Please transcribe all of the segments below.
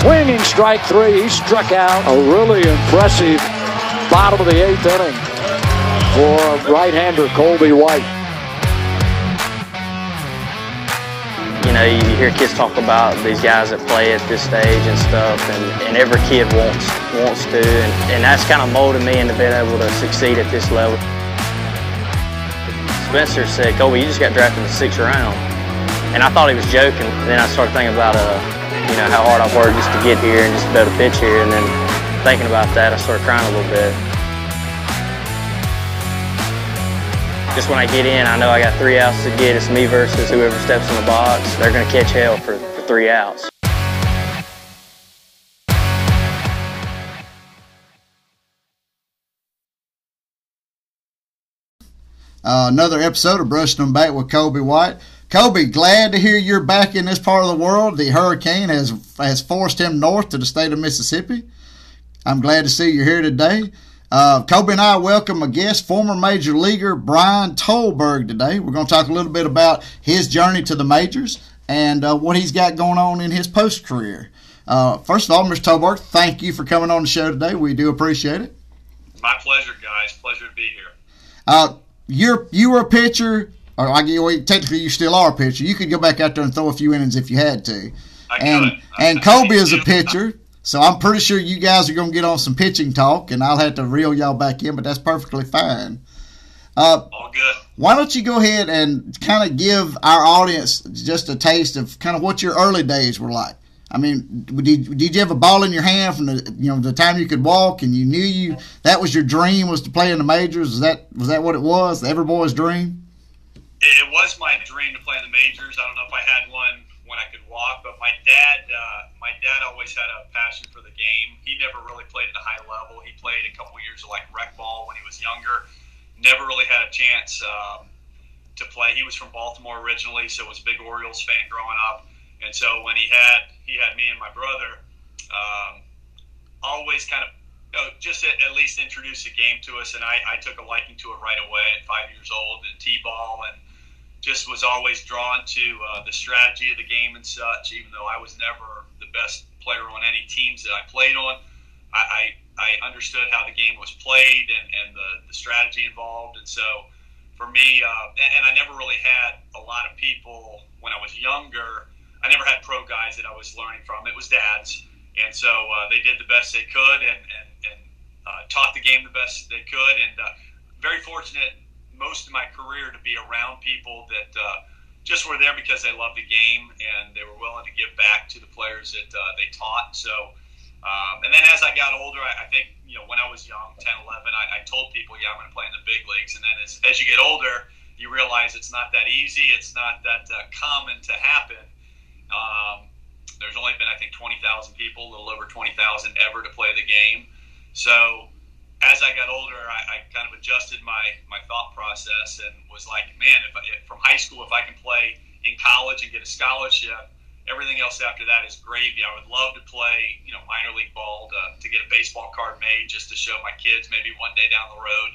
swinging strike three. He struck out a really impressive bottom of the eighth inning for right-hander Colby White. You know, you hear kids talk about these guys that play at this stage and stuff, and, and every kid wants wants to, and, and that's kind of molded me into being able to succeed at this level. Spencer said, Colby, you just got drafted in the sixth round. And I thought he was joking. Then I started thinking about, uh, you know, how hard I've worked just to get here and just to be able to pitch here. And then thinking about that, I started crying a little bit. Just when I get in, I know I got three outs to get. It's me versus whoever steps in the box. They're going to catch hell for, for three outs. Uh, another episode of Brushing 'Em Back with Colby White. Colby, glad to hear you're back in this part of the world. The hurricane has has forced him north to the state of Mississippi. I'm glad to see you're here today. Uh, Colby and I welcome a guest, former major leaguer Brian Tollberg today. We're going to talk a little bit about his journey to the majors and uh, what he's got going on in his post career. Uh, first of all, Mr. Tollberg, thank you for coming on the show today. We do appreciate it. My pleasure, guys. Pleasure to be here. Uh, you're you were a pitcher, or I well, technically you still are a pitcher. You could go back out there and throw a few innings if you had to. I and. And think is a pitcher, so I'm pretty sure you guys are going to get on some pitching talk, and I'll have to reel y'all back in, but that's perfectly fine. Uh, All good. why don't you go ahead and kind of give our audience just a taste of kind of what your early days were like? I mean, did, did you have a ball in your hand from the you know the time you could walk and you knew you that was your dream was to play in the majors? Was that was that what it was? Every boy's dream. It, it was my dream to play in the majors. I don't know if I had one when I could walk, but my dad, uh, my dad always had a passion for the game. He never really played at a high level. He played a couple years of like rec ball when he was younger. Never really had a chance um, to play. He was from Baltimore originally, so was a big Orioles fan growing up. And so when he had he had me and my brother, um, always kind of you know, just at, at least introduce the game to us, and I, I took a liking to it right away at five years old, and t-ball, and just was always drawn to uh, the strategy of the game and such. Even though I was never the best player on any teams that I played on, I, I, I understood how the game was played and, and the, the strategy involved, and so for me, uh, and, and I never really had a lot of people when I was younger. I never had pro guys that I was learning from. It was dads, and so uh, they did the best they could and and, and uh, taught the game the best they could. And uh, very fortunate most of my career to be around people that uh, just were there because they loved the game and they were willing to give back to the players that uh, they taught. So. Um, and then as I got older, I, I think, you know, when I was young, 10, 11, I, I told people, yeah, I'm going to play in the big leagues. And then as, as you get older, you realize it's not that easy. It's not that uh, common to happen. Um, there's only been, I think, 20,000 people, a little over 20,000 ever to play the game. So as I got older, I, I kind of adjusted my, my thought process and was like, man, if, I, from high school, if I can play in college and get a scholarship, everything else after that is gravy. I would love to play, you know, minor league ball to, to get a baseball card made just to show my kids maybe one day down the road.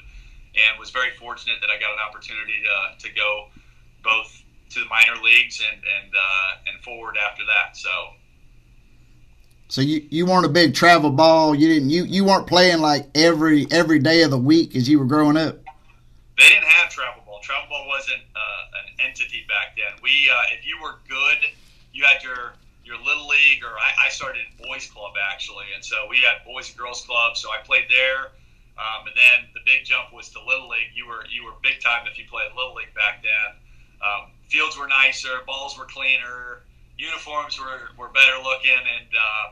And was very fortunate that I got an opportunity to, to go both to the minor leagues and and uh, and forward after that. So So you, you weren't a big travel ball. You didn't you, you weren't playing like every every day of the week as you were growing up. they didn't have travel ball. Travel ball wasn't uh, an entity back then. We uh, if you were good, you had your your little league, or I, I started in boys club actually, and so we had boys and girls club. So I played there, um, and then the big jump was to little league. You were you were big time if you played little league back then. Um, fields were nicer, balls were cleaner, uniforms were, were better looking, and uh,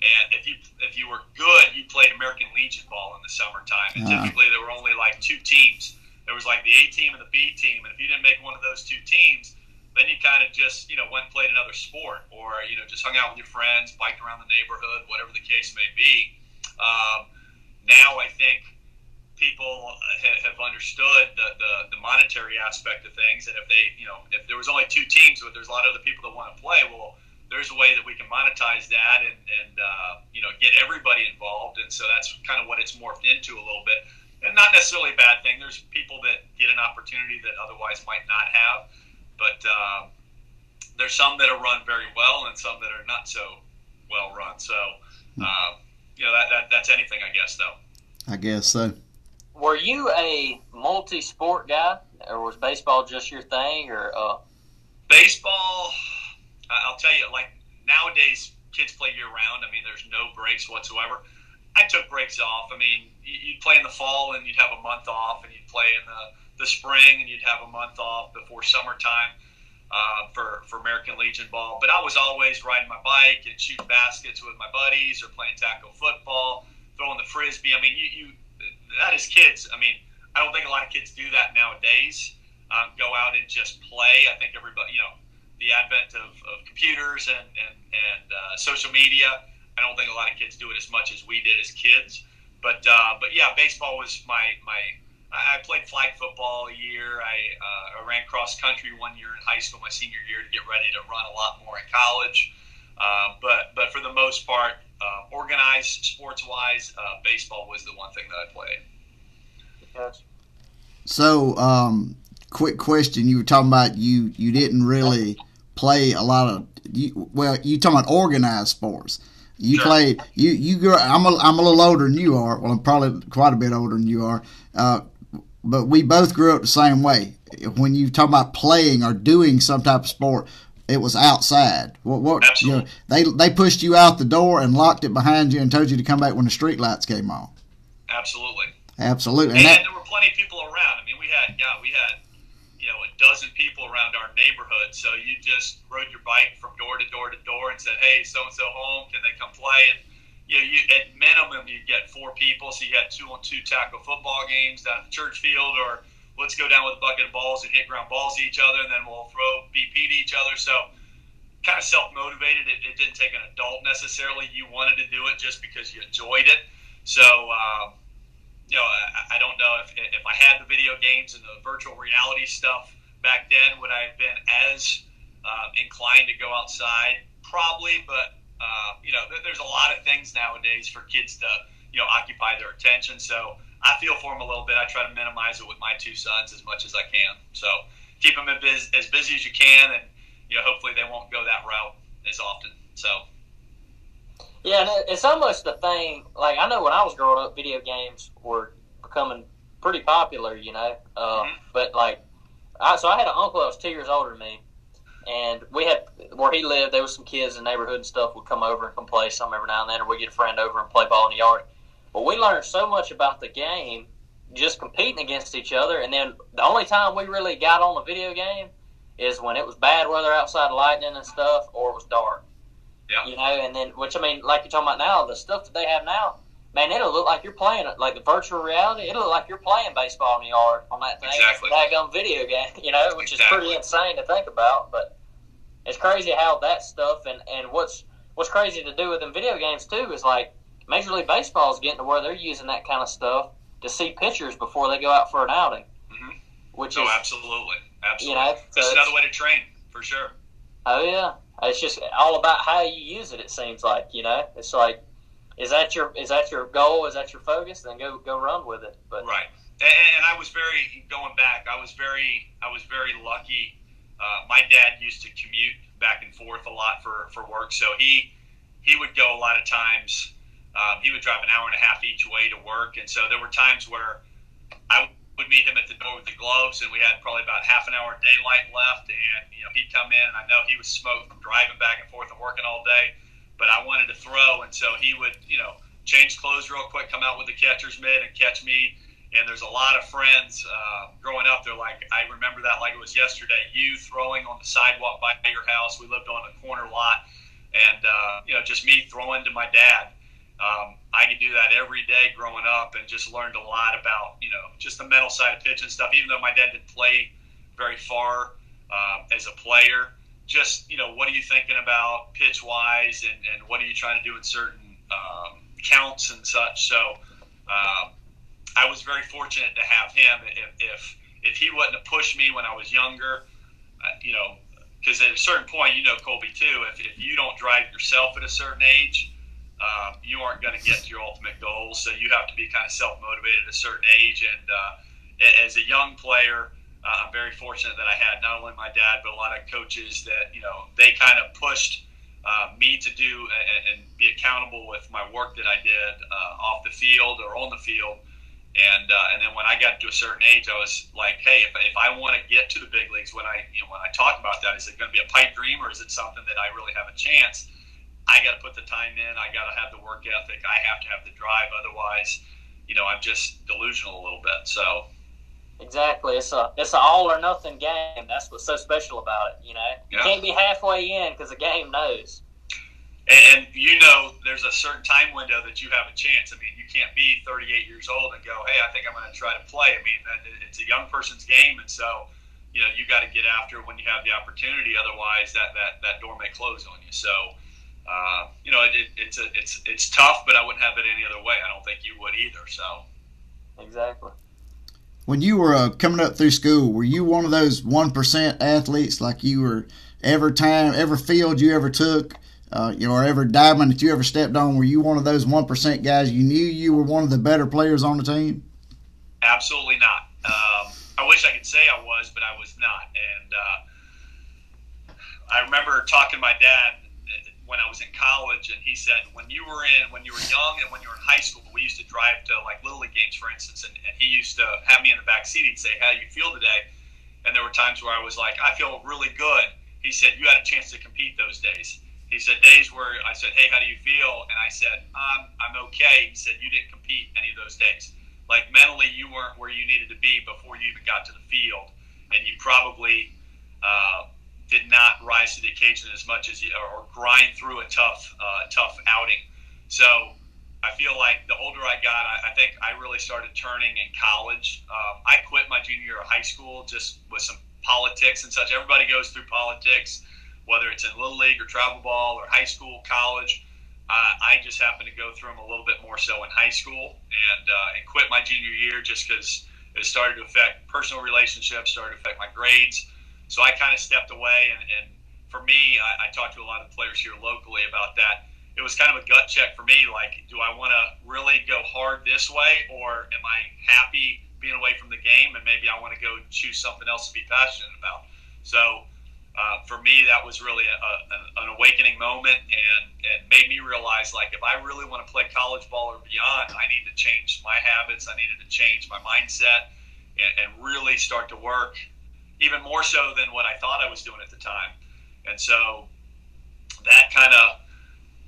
and if you if you were good, you played American Legion ball in the summertime. And Ah. typically there were only like two teams. There was like the A team and the B team, and if you didn't make one of those two teams, then you kind of just you know went and played another sport, or you know just hung out with your friends, biked around the neighborhood, whatever the case may be. Um, now I think people ha- have understood the, the, the monetary aspect of things, and if they, you know, if there was only two teams, but there's a lot of other people that want to play, well, there's a way that we can monetize that and, and uh, you know, get everybody involved, and so that's kind of what it's morphed into a little bit, and not necessarily a bad thing. There's people that get an opportunity that otherwise might not have, but um, there's some that are run very well and some that are not so well run. So, uh, you know, that, that that's anything, I guess, though. I guess so. Were you a multi-sport guy, or was baseball just your thing, or? Uh... Baseball, I'll tell you, like nowadays, kids play year round. I mean, there's no breaks whatsoever. I took breaks off. I mean, you'd play in the fall and you'd have a month off, and you'd play in the, the spring and you'd have a month off before summertime uh, for for American Legion ball. But I was always riding my bike and shooting baskets with my buddies, or playing tackle football, throwing the frisbee. I mean, you, you that is kids. I mean, I don't think a lot of kids do that nowadays. Um, go out and just play. I think everybody, you know, the advent of, of computers and and, and uh, social media. I don't think a lot of kids do it as much as we did as kids. But uh, but yeah, baseball was my my. I played flag football a year. I, uh, I ran cross country one year in high school, my senior year, to get ready to run a lot more in college. Uh, but but for the most part, uh, organized sports wise, uh, baseball was the one thing that I played. So, um, quick question: You were talking about you you didn't really play a lot of you, well, you talking about organized sports. You Sure. played you you grew. I'm a I'm a little older than you are. Well, I'm probably quite a bit older than you are. Uh, but we both grew up the same way. When you talk about playing or doing some type of sport, it was outside. What what you know, they they pushed you out the door and locked it behind you and told you to come back when the street lights came on. Absolutely. Absolutely. And, And that, there were plenty of people around. I mean, we had yeah, we had you know a dozen people around our neighborhood. So you just rode your bike from door to door to door and said, "Hey, so and so home? Can they come play?" And you know, you at minimum you get four people. So you had two on two tackle football games down at the church field, or let's go down with a bucket of balls and hit ground balls at each other, and then we'll throw BP to each other. So kind of self motivated. It, it didn't take an adult necessarily. You wanted to do it just because you enjoyed it. So. Um, you know, I, I don't know if, if I had the video games and the virtual reality stuff back then, would I have been as uh, inclined to go outside? Probably, but uh, you know, there, there's a lot of things nowadays for kids to you know occupy their attention. So I feel for them a little bit. I try to minimize it with my two sons as much as I can. So keep them as busy, as busy as you can, and you know, hopefully they won't go that route as often. So Yeah, and it's almost the thing. Like I know when I was growing up, video games were becoming pretty popular. You know, uh, Mhm. but like, I so I had an uncle that was two years older than me, and we had where he lived. There was some kids in the neighborhood and stuff would come over and come play some every now and then, or we get a friend over and play ball in the yard. But we learned so much about the game just competing against each other, and then the only time we really got on a video game is when it was bad weather outside, lightning and stuff, or it was dark. Yeah. You know, and then which I mean, like you're talking about now, the stuff that they have now, man, it'll look like you're playing it, like the virtual reality. It'll look like you're playing baseball in the yard on that thing. Exactly. Daggum video game, you know, which is pretty insane to think about. But it's crazy how that stuff and and what's what's crazy to do with them video games too is like Major League Baseball is getting to where they're using that kind of stuff to see pitchers before they go out for an outing, Mhm. which no, is absolutely, absolutely. you know, That's another way to train for sure. Oh yeah, it's just all about how you use it. It seems like you know, it's like, is that your is that your goal? Is that your focus? Then go go run with it. But Right. And, and I was very going back. I was very I was very lucky. Uh, my dad used to commute back and forth a lot for for work, so he he would go a lot of times. Um, he would drive an hour and a half each way to work, and so there were times where I would meet him at the door with the gloves, and we had probably about half an hour daylight left, and you know he'd come in, and I know he was smoked from driving back and forth and working all day, but I wanted to throw, and so he would you know change clothes real quick, come out with the catcher's mitt, and catch me. And there's a lot of friends uh, growing up. They're like, I remember that like it was yesterday. You throwing on the sidewalk by your house. We lived on a corner lot, and uh, you know, just me throwing to my dad. Um, I could do that every day growing up, and just learned a lot about you know just the mental side of pitching and stuff. Even though my dad didn't play very far um, as a player, just you know, what are you thinking about pitch wise, and, and what are you trying to do in certain um, counts and such. So. Um, I was very fortunate to have him. If if, if he wouldn't have pushed me when I was younger, uh, you know, because at a certain point, you know, Colby too. If, if you don't drive yourself at a certain age, uh, you aren't going to get to your ultimate goals. So you have to be kind of self motivated at a certain age. And uh, as a young player, uh, I'm very fortunate that I had not only my dad but a lot of coaches that you know they kind of pushed uh, me to do and, and, be accountable with my work that I did uh, off the field or on the field. And uh, and then when I got to a certain age, I was like, hey, if, if I want to get to the big leagues, when I you know when I talk about that, is it going to be a pipe dream or is it something that I really have a chance? I got to put the time in. I got to have the work ethic. I have to have the drive. Otherwise, you know, I'm just delusional a little bit. So Exactly. It's a it's an all or nothing game. That's what's so special about it. You know, yeah. you can't be halfway in because the game knows. And, and, you know, there's a certain time window that you have a chance. I mean, you can't be 38 years old and go, "Hey, I think I'm going to try to play." I mean, it's a young person's game, and so you know you got to get after when you have the opportunity. Otherwise, that that that door may close on you. So. Uh, you know, it, it, it's a, it's it's tough, but I wouldn't have it any other way. I don't think you would either. So, exactly when you were uh, coming up through school, were you one of those one percent athletes? Like you were every time, every field you ever took, uh, you know, or every diamond that you ever stepped on, were you one of those one percent guys? You knew you were one of the better players on the team. Absolutely not. Um, I wish I could say I was, but I was not. And uh, I remember talking to my dad when I was in college, and he said when you were in when you were young and when you were in high school, we used to drive to like little league games, for instance, and, and he used to have me in the back seat. He'd say, "How do you feel today?" And there were times where I was like, "I feel really good." He said, "You had a chance to compete those days." He said, "Days where I said, "Hey, how do you feel?" And I said, "I'm I'm okay." He said, "You didn't compete any of those days. Like mentally, you weren't where you needed to be before you even got to the field, and you probably." Uh, did not rise to the occasion as much as you, or grind through a tough, uh, tough outing. So I feel like the older I got, I, I think I really started turning in college. Um, I quit my junior year of high school just with some politics and such. Everybody goes through politics, whether it's in little league or travel ball or high school, college. Uh, I just happened to go through them a little bit more so in high school and uh, and quit my junior year just because it started to affect personal relationships, started to affect my grades. So I kind of stepped away, and, and for me, I, I talked to a lot of players here locally about that. It was kind of a gut check for me. Like, do I want to really go hard this way, or am I happy being away from the game, and maybe I want to go choose something else to be passionate about? So. Uh, for me, that was really a, a, an awakening moment and, and made me realize like if I really want to play college ball or beyond, I need to change my habits. I needed to change my mindset and, and really start to work even more so than what I thought I was doing at the time. And so that kind of,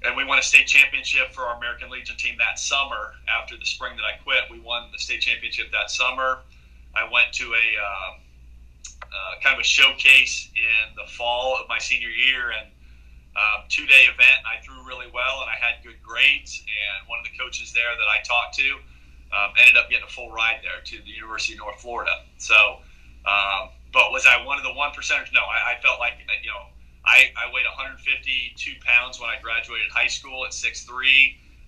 and we won a state championship for our American Legion team that summer after the spring that I quit. We won the state championship that summer. I went to a uh, uh, kind of a showcase in the fall of my senior year and um, two day event. I threw really well and I had good grades. And one of the coaches there that I talked to um, ended up getting a full ride there to the University of North Florida. So um, but was I one of the one percenters? No, I, I felt like you know I, I weighed 152 pounds when I graduated high school at 6'3".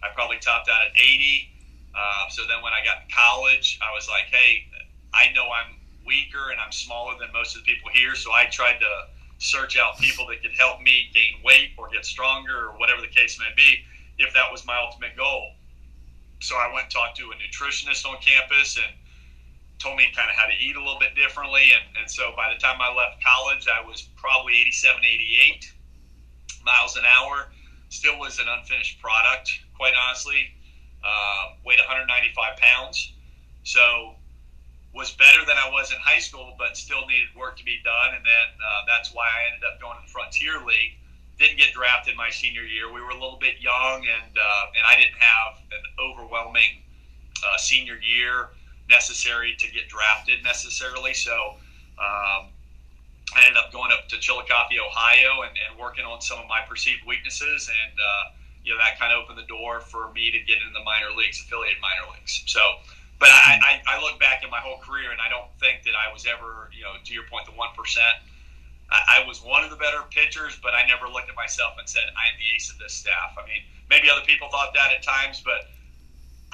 I probably topped out at 80. Uh, so then when I got to college, I was like, hey, I know I'm weaker and I'm smaller than most of the people here, so I tried to search out people that could help me gain weight or get stronger or whatever the case may be, if that was my ultimate goal. So I went and talked to a nutritionist on campus and told me kind of how to eat a little bit differently. And, and so by the time I left college, I was probably 87, 88 miles an hour. Still was an unfinished product, quite honestly. Uh, weighed 195 pounds. So was better than I was in high school, but still needed work to be done. And then uh, that's why I ended up going to the Frontier League. Didn't get drafted my senior year. We were a little bit young, and uh, and I didn't have an overwhelming uh, senior year necessary to get drafted necessarily. So um, I ended up going up to Chillicothe, Ohio, and, and working on some of my perceived weaknesses, and uh, you know that kind of opened the door for me to get into the minor leagues, affiliated minor leagues. So. But I, I, I look back at my whole career, and I don't think that I was ever, you know, to your point, the one percent. I, was one of the better pitchers, but I never looked at myself and said, I am the ace of this staff. I mean, maybe other people thought that at times, but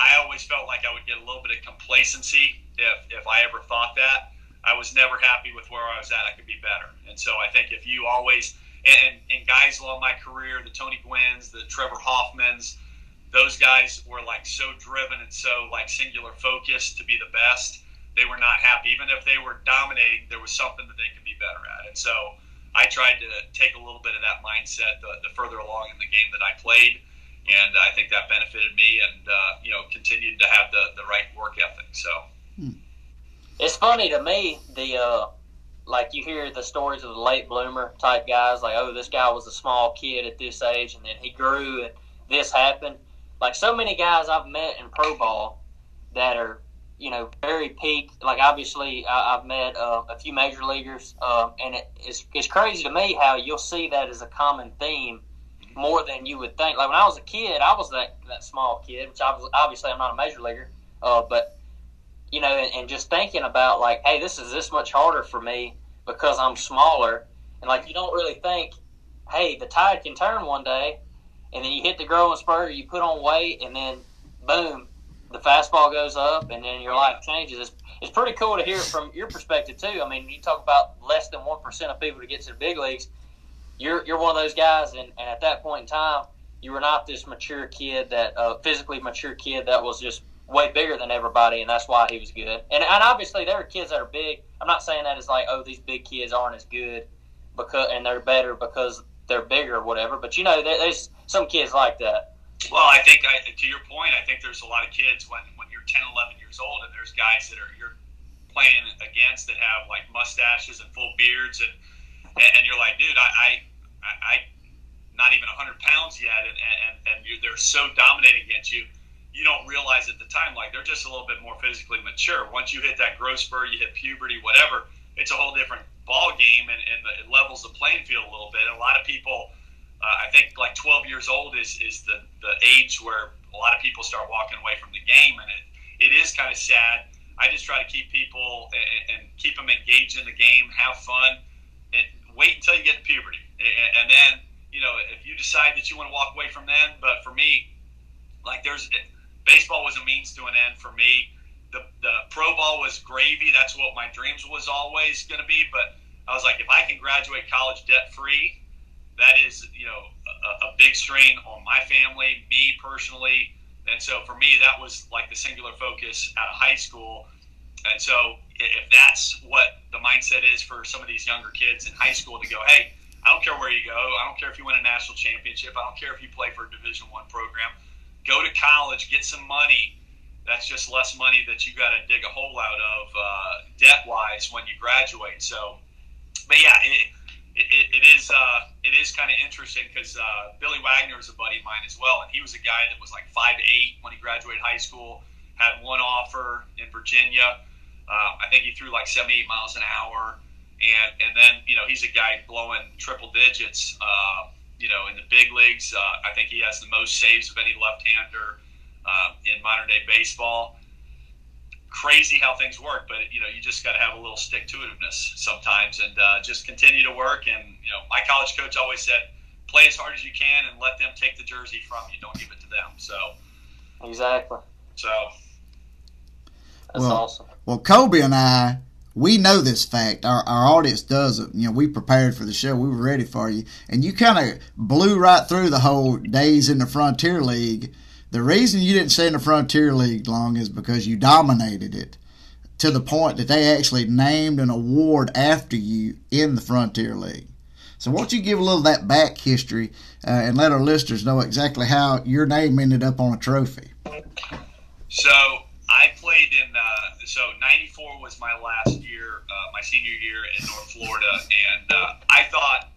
I always felt like I would get a little bit of complacency if, if I ever thought that. I was never happy with where I was at. I could be better. And so I think if you always, and, and guys along my career, the Tony Gwynn's, the Trevor Hoffmans, those guys were like so driven and so like singular focused to be the best. They were not happy. Even if they were dominating, there was something that they could be better at. And so I tried to take a little bit of that mindset the, the further along in the game that I played, and I think that benefited me, and uh, you know, continued to have the the right work ethic. So. It's funny to me the uh, like you hear the stories of the late bloomer type guys, like oh this guy was a small kid at this age and then he grew and this happened. Like so many guys I've met in pro ball that are you know very peak. Like obviously I, have met uh, a few major leaguers, uh, and it, it's it's crazy to me how you'll see that as a common theme more than you would think. Like when I was a kid, I was that that small kid, which I was, obviously I'm not a major leaguer, uh, but you know, and, and just thinking about like, hey, this is this much harder for me because I'm smaller, and like you don't really think, hey, the tide can turn one day, and then you hit the growing spurt, you put on weight, and then boom, the fastball goes up, and then your life changes. It's, it's pretty cool to hear from your perspective too. I mean, you talk about less than one percent of people to get to the big leagues. You're you're one of those guys, and, and at that point in time, you were not this mature kid that uh, physically mature kid that was just way bigger than everybody, and that's why he was good. And, and obviously, there are kids that are big. I'm not saying that it's like, oh, these big kids aren't as good because and they're better because they're bigger or whatever. But you know, there's some kids like that. Well, I think I, to your point, I think there's a lot of kids when when you're 10, 11 years old, and there's guys that are you're playing against that have like mustaches and full beards, and and you're like, dude, I I, I not even 100 pounds yet, and and, and they're so dominating against you you don't realize at the time like they're just a little bit more physically mature. Once you hit that growth spur, you hit puberty, whatever, it's a whole different ball game and, and it levels the playing field a little bit. And a lot of people, uh, I think like 12 years old is, is the, the age where a lot of people start walking away from the game. And it, it is kind of sad. I just try to keep people and, and keep them engaged in the game, have fun, and wait until you get to puberty. And, and then, you know, if you decide that you want to walk away from then, but for me, like there's baseball was a means to an end for me. The, the pro ball was gravy. That's what my dreams was always going to be. But I was like, if I can graduate college debt free, that is, you know, a, a big strain on my family, me personally. And so for me, that was like the singular focus out of high school. And so if that's what the mindset is for some of these younger kids in high school to go, hey, I don't care where you go. I don't care if you win a national championship. I don't care if you play for a Division One program go to college, get some money. That's just less money that you got to dig a hole out of uh, debt wise when you graduate. So, but yeah, it, it, it is uh, it is kind of interesting because uh, Billy Wagner is a buddy of mine as well, and he was a guy that was like five eight when he graduated high school. Had one offer in Virginia. Uh, I think he threw like 78 miles an hour, and and then you know he's a guy blowing triple digits. Uh, you know, in the big leagues. Uh, I think he has the most saves of any left-hander uh, in modern day baseball. Crazy how things work, but you know, you just got to have a little stick to itiveness sometimes, and uh, just continue to work. And you know, my college coach always said, "Play as hard as you can, and let them take the jersey from you. Don't give it to them." So, exactly. So, that's well, awesome. Well, Colby and I we know this fact. Our, our audience does. It. You know, we prepared for the show. We were ready for you. And you kind of blew right through the whole days in the Frontier League. The reason you didn't stay in the Frontier League long is because you dominated it to the point that they actually named an award after you in the Frontier League. So, why don't you give a little of that back history uh, and let our listeners know exactly how your name ended up on a trophy? So, I played in uh, so '94 was my last year, uh, my senior year in North Florida, and uh, I thought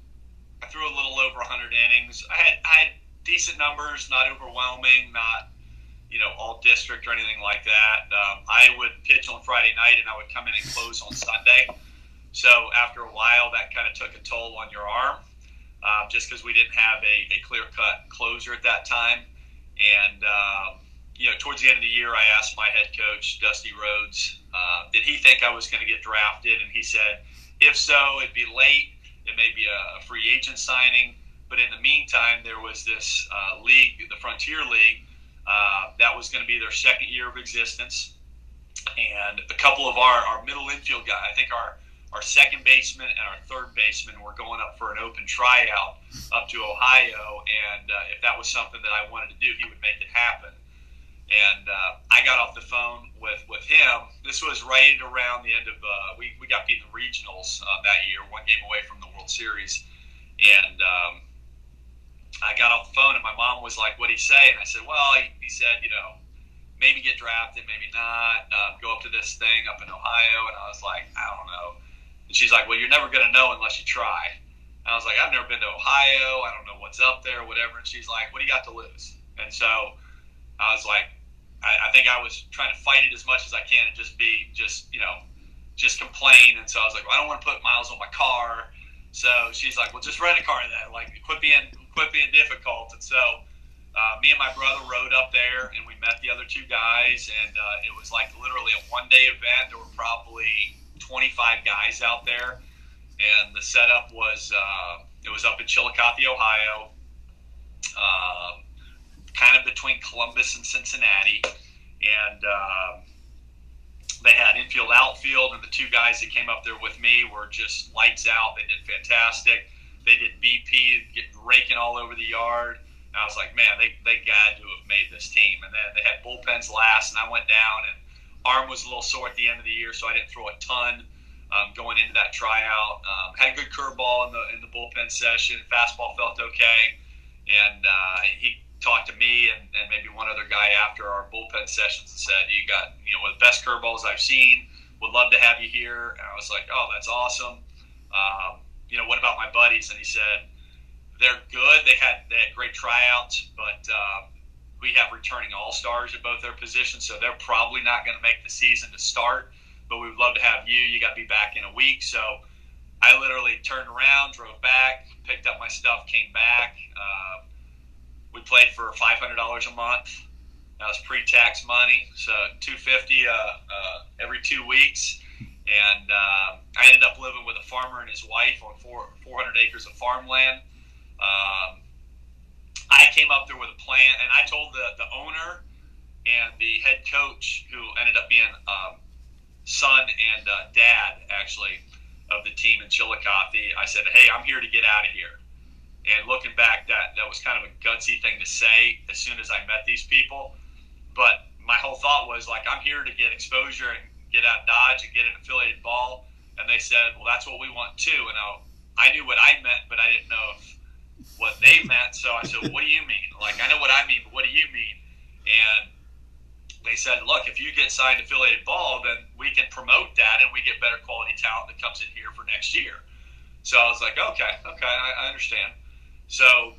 I threw a little over 100 innings. I had I had decent numbers, not overwhelming, not you know all district or anything like that. Um, I would pitch on Friday night, and I would come in and close on Sunday. So after a while, that kind of took a toll on your arm, uh, just because we didn't have a, a clear cut closer at that time, and um, you know, towards the end of the year, I asked my head coach, Dusty Rhodes, uh, did he think I was going to get drafted? And he said, if so, it'd be late. It may be a, free agent signing. But in the meantime, there was this uh, league, the Frontier League, uh, that was going to be their second year of existence. And a couple of our, our middle infield guys, I think our, our second baseman and our third baseman were going up for an open tryout up to Ohio. And uh, if that was something that I wanted to do, he would make it happen and uh, I got off the phone with, with him. This was right around the end of uh, we we got beat in the regionals uh, that year, one game away from the World Series. And um, I got off the phone, and my mom was like, "What he say?" And I said, "Well, he, he said, you know, maybe get drafted, maybe not. Uh, go up to this thing up in Ohio." And I was like, "I don't know." And she's like, "Well, you're never going to know unless you try." And I was like, "I've never been to Ohio. I don't know what's up there, whatever." And she's like, "What do you got to lose?" And so I was like, I, I think I was trying to fight it as much as I can and just be just you know just complain. And so I was like, well, I don't want to put miles on my car. So she's like, well, just rent a car then. Like, quit being quit being difficult. And so uh, me and my brother rode up there, and we met the other two guys, and uh, it was like literally a one day event. There were probably 25 guys out there, and the setup was uh, it was up in Chillicothe, Ohio, uh, kind of between Columbus and Cincinnati, and. Uh, they had infield, outfield, and the two guys that came up there with me were just lights out. They did fantastic. They did BP, getting raking all over the yard. And I was like, man, they, they got to have made this team. And then they had bullpens last, and I went down, and arm was a little sore at the end of the year, so I didn't throw a ton um, going into that tryout. Um, had a good curveball in the in the bullpen session. Fastball felt okay, and uh, he talked to me and, and maybe one other guy after our bullpen sessions and said, "You got you know the best curveballs I've seen. Would love to have you here." And I was like, "Oh, that's awesome." Um, you know, what about my buddies? And he said, "They're good. They had they had great tryouts, but uh, we have returning all stars at both their positions, so they're probably not going to make the season to start. But we would love to have you. You got to be back in a week, so." I literally turned around, drove back, picked up my stuff, came back. Played for five hundred dollars a month. That was pre-tax money, so two fifty uh, uh, every two weeks. And uh, I ended up living with a farmer and his wife on four four hundred acres of farmland. Um, I came up there with a plan, and I told the the owner and the head coach, who ended up being um, son and uh, dad actually of the team in Chillicothe. I said, "Hey, I'm here to get out of here." And looking back, that that was kind of a gutsy thing to say as soon as I met these people. But my whole thought was like, I'm here to get exposure and get out Dodge and get an affiliated ball. And they said, well, that's what we want too. And I, I knew what I meant, but I didn't know if, what they meant. So I said, what do you mean? Like, I know what I mean, but what do you mean? And they said, look, if you get signed affiliated ball, then we can promote that and we get better quality talent that comes in here for next year. So I was like, okay, okay, I, I understand. So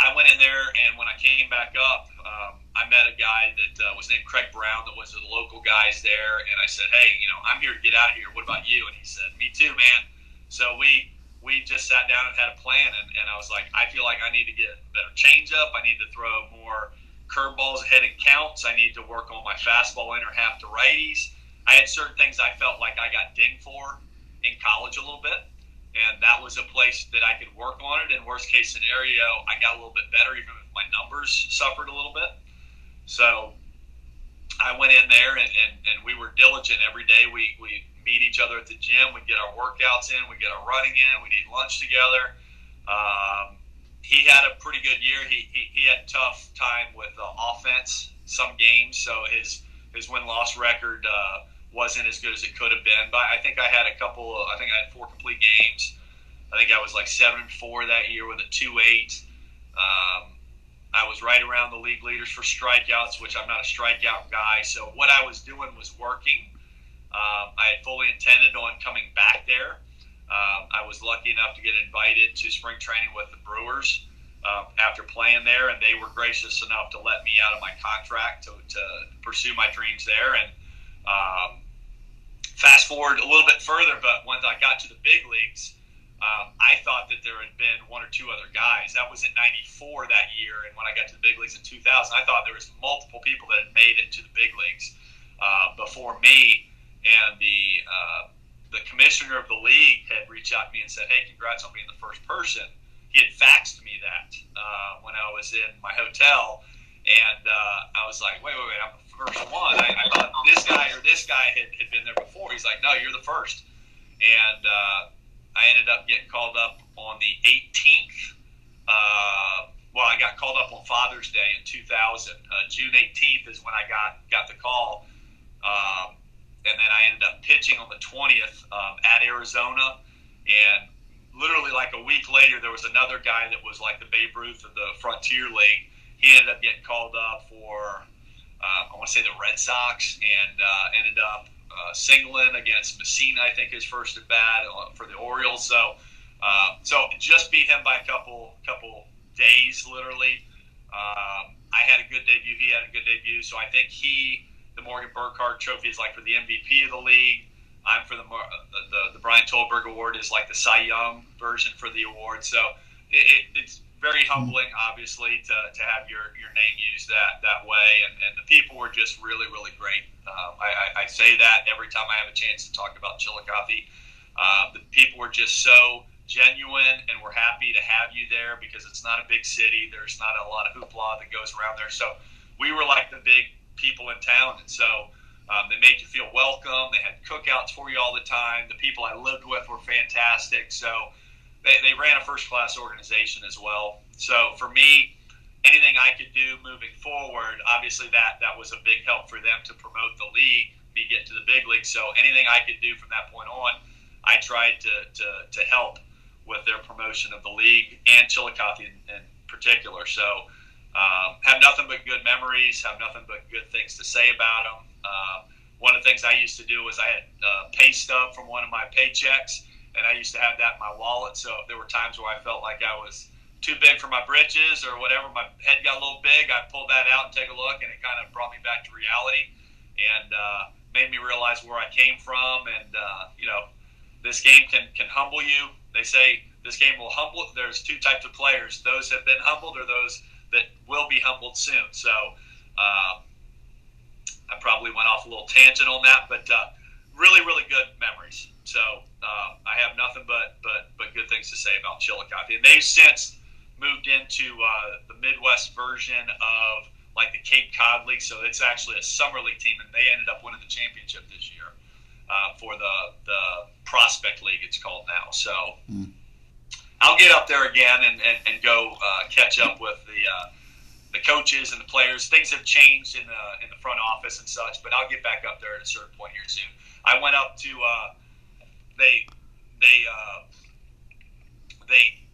I went in there, and when I came back up, um, I met a guy that uh, was named Craig Brown, that was the local guys there, and I said, "Hey, you know, I'm here to get out of here. What about you?" And he said, "Me too, man." So we we just sat down and had a plan, and, and I was like, "I feel like I need to get a better changeup. I need to throw more curveballs ahead in counts. I need to work on my fastball inner half to righties. I had certain things I felt like I got dinged for in college a little bit." And that was a place that I could work on it. In worst case scenario, I got a little bit better, even if my numbers suffered a little bit. So I went in there and, and, and we were diligent every day. We, we meet each other at the gym. We get our workouts in. We get our running in. We eat lunch together. Um, he had a pretty good year. He, he, he had tough time with uh, offense some games, so his his win loss record uh, wasn't as good as it could have been. But I think I had a couple. Of, I think I had four complete games. I think I was like seven four that year with a two eight. Um, I was right around the league leaders for strikeouts, which I'm not a strikeout guy. So what I was doing was working. Um, I had fully intended on coming back there. Um, I was lucky enough to get invited to spring training with the Brewers uh, after playing there, and they were gracious enough to let me out of my contract to, to pursue my dreams there. And um, Fast forward a little bit further, but once I got to the big leagues, um, I thought that there had been one or two other guys. That was in '94 that year, and when I got to the big leagues in 2000, I thought there was multiple people that had made it to the big leagues uh, before me. And the uh, the commissioner of the league had reached out to me and said, "Hey, congrats on being the first person." He had faxed me that uh, when I was in my hotel, and uh, I was like, "Wait, wait, wait! I'm first one. I, I thought this guy or this guy had, had been there before. He's like, no, you're the first. And uh, I ended up getting called up on the 18th. Uh, well, I got called up on Father's Day in 2000. Uh, June 18th is when I got got the call, um, and then I ended up pitching on the 20th um, at Arizona, and literally like a week later, there was another guy that was like the Babe Ruth of the Frontier League. He ended up getting called up for, uh, I want to say the Red Sox, and uh, ended up uh, singling against Mussina, I think his first at bat uh, for the Orioles. So, uh, so just beat him by a couple couple days, literally. Um, I had a good debut. He had a good debut. So I think he, the Morgan Burkhart Trophy, is like for the MVP of the league. I'm for the the, the Brian Tollberg Award is like the Cy Young version for the award. So it, it's very humbling, obviously, to, to have your, your name used that, that way. And, and the people were just really, really great. Um, I, I, I, say that every time I have a chance to talk about Chillicothe. Uh, the people were just so genuine, and we're happy to have you there because it's not a big city. There's not a lot of hoopla that goes around there. So we were like the big people in town. And so um, they made you feel welcome. They had cookouts for you all the time. The people I lived with were fantastic. So they, they ran a first class organization as well. So for me, anything I could do moving forward, obviously that that was a big help for them to promote the league, me get to the big league. So anything I could do from that point on, I tried to to, to help with their promotion of the league and Chillicothe in, in particular. So um, have nothing but good memories, have nothing but good things to say about them. Uh, one of the things I used to do was I had a pay stub from one of my paychecks and I used to have that in my wallet. So there were times where I felt like I was too big for my britches or whatever, my head got a little big. I pulled that out and take a look, and it kind of brought me back to reality and uh, made me realize where I came from. And uh, you know, this game can can humble you. They say this game will humble. There's two types of players: those have been humbled, or those that will be humbled soon. So. Um, I probably went off a little tangent on that, but uh, really, really good memories. So uh, I have nothing but, but but good things to say about Chillicothe. And they've since moved into uh, the Midwest version of like the Cape Cod League. So it's actually a summer league team, and they ended up winning the championship this year uh, for the the Prospect League. It's called now. So. Mm. I'll get up there again and, and, and go uh, catch up with the uh, the coaches and the players. Things have changed in the in the front office and such, but I'll get back up there at a certain point here soon. I went up to uh, they they uh, they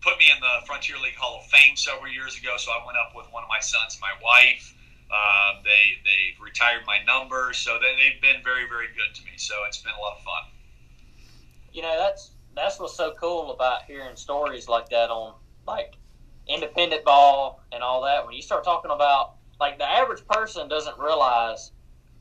put me in the Frontier League Hall of Fame several years ago. So I went up with one of my sons, my wife. Uh, they they retired my number, so they, they've been very very good to me. So it's been a lot of fun. You know that's that's what's so cool about hearing stories like that on like independent ball and all that. When you start talking about like the average person doesn't realize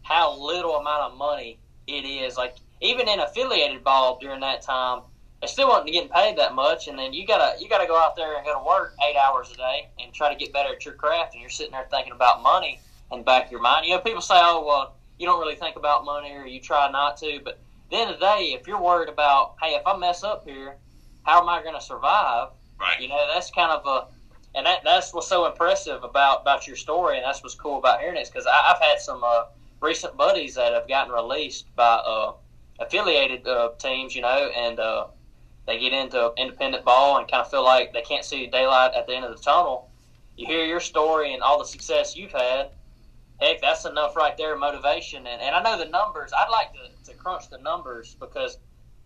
how little amount of money it is. Like even in affiliated ball during that time, they still wasn't getting paid that much, and then you gotta you gotta go out there and go to work eight hours a day and try to get better at your craft, and you're sitting there thinking about money in the back of your mind. You know, people say, "Oh, well, you don't really think about money, or you try not to," but at the end of the day, if you're worried about, hey, if I mess up here, how am I going to survive? Right. You know, that's kind of a and that, that's what's so impressive about about your story, and that's what's cool about hearing it. Because I've had some uh, recent buddies that have gotten released by uh, affiliated uh, teams, you know, and uh, they get into independent ball and kind of feel like they can't see daylight at the end of the tunnel. You hear your story and all the success you've had. Heck, that's enough right there, motivation. And, and I know the numbers. I'd like to, to crunch the numbers because,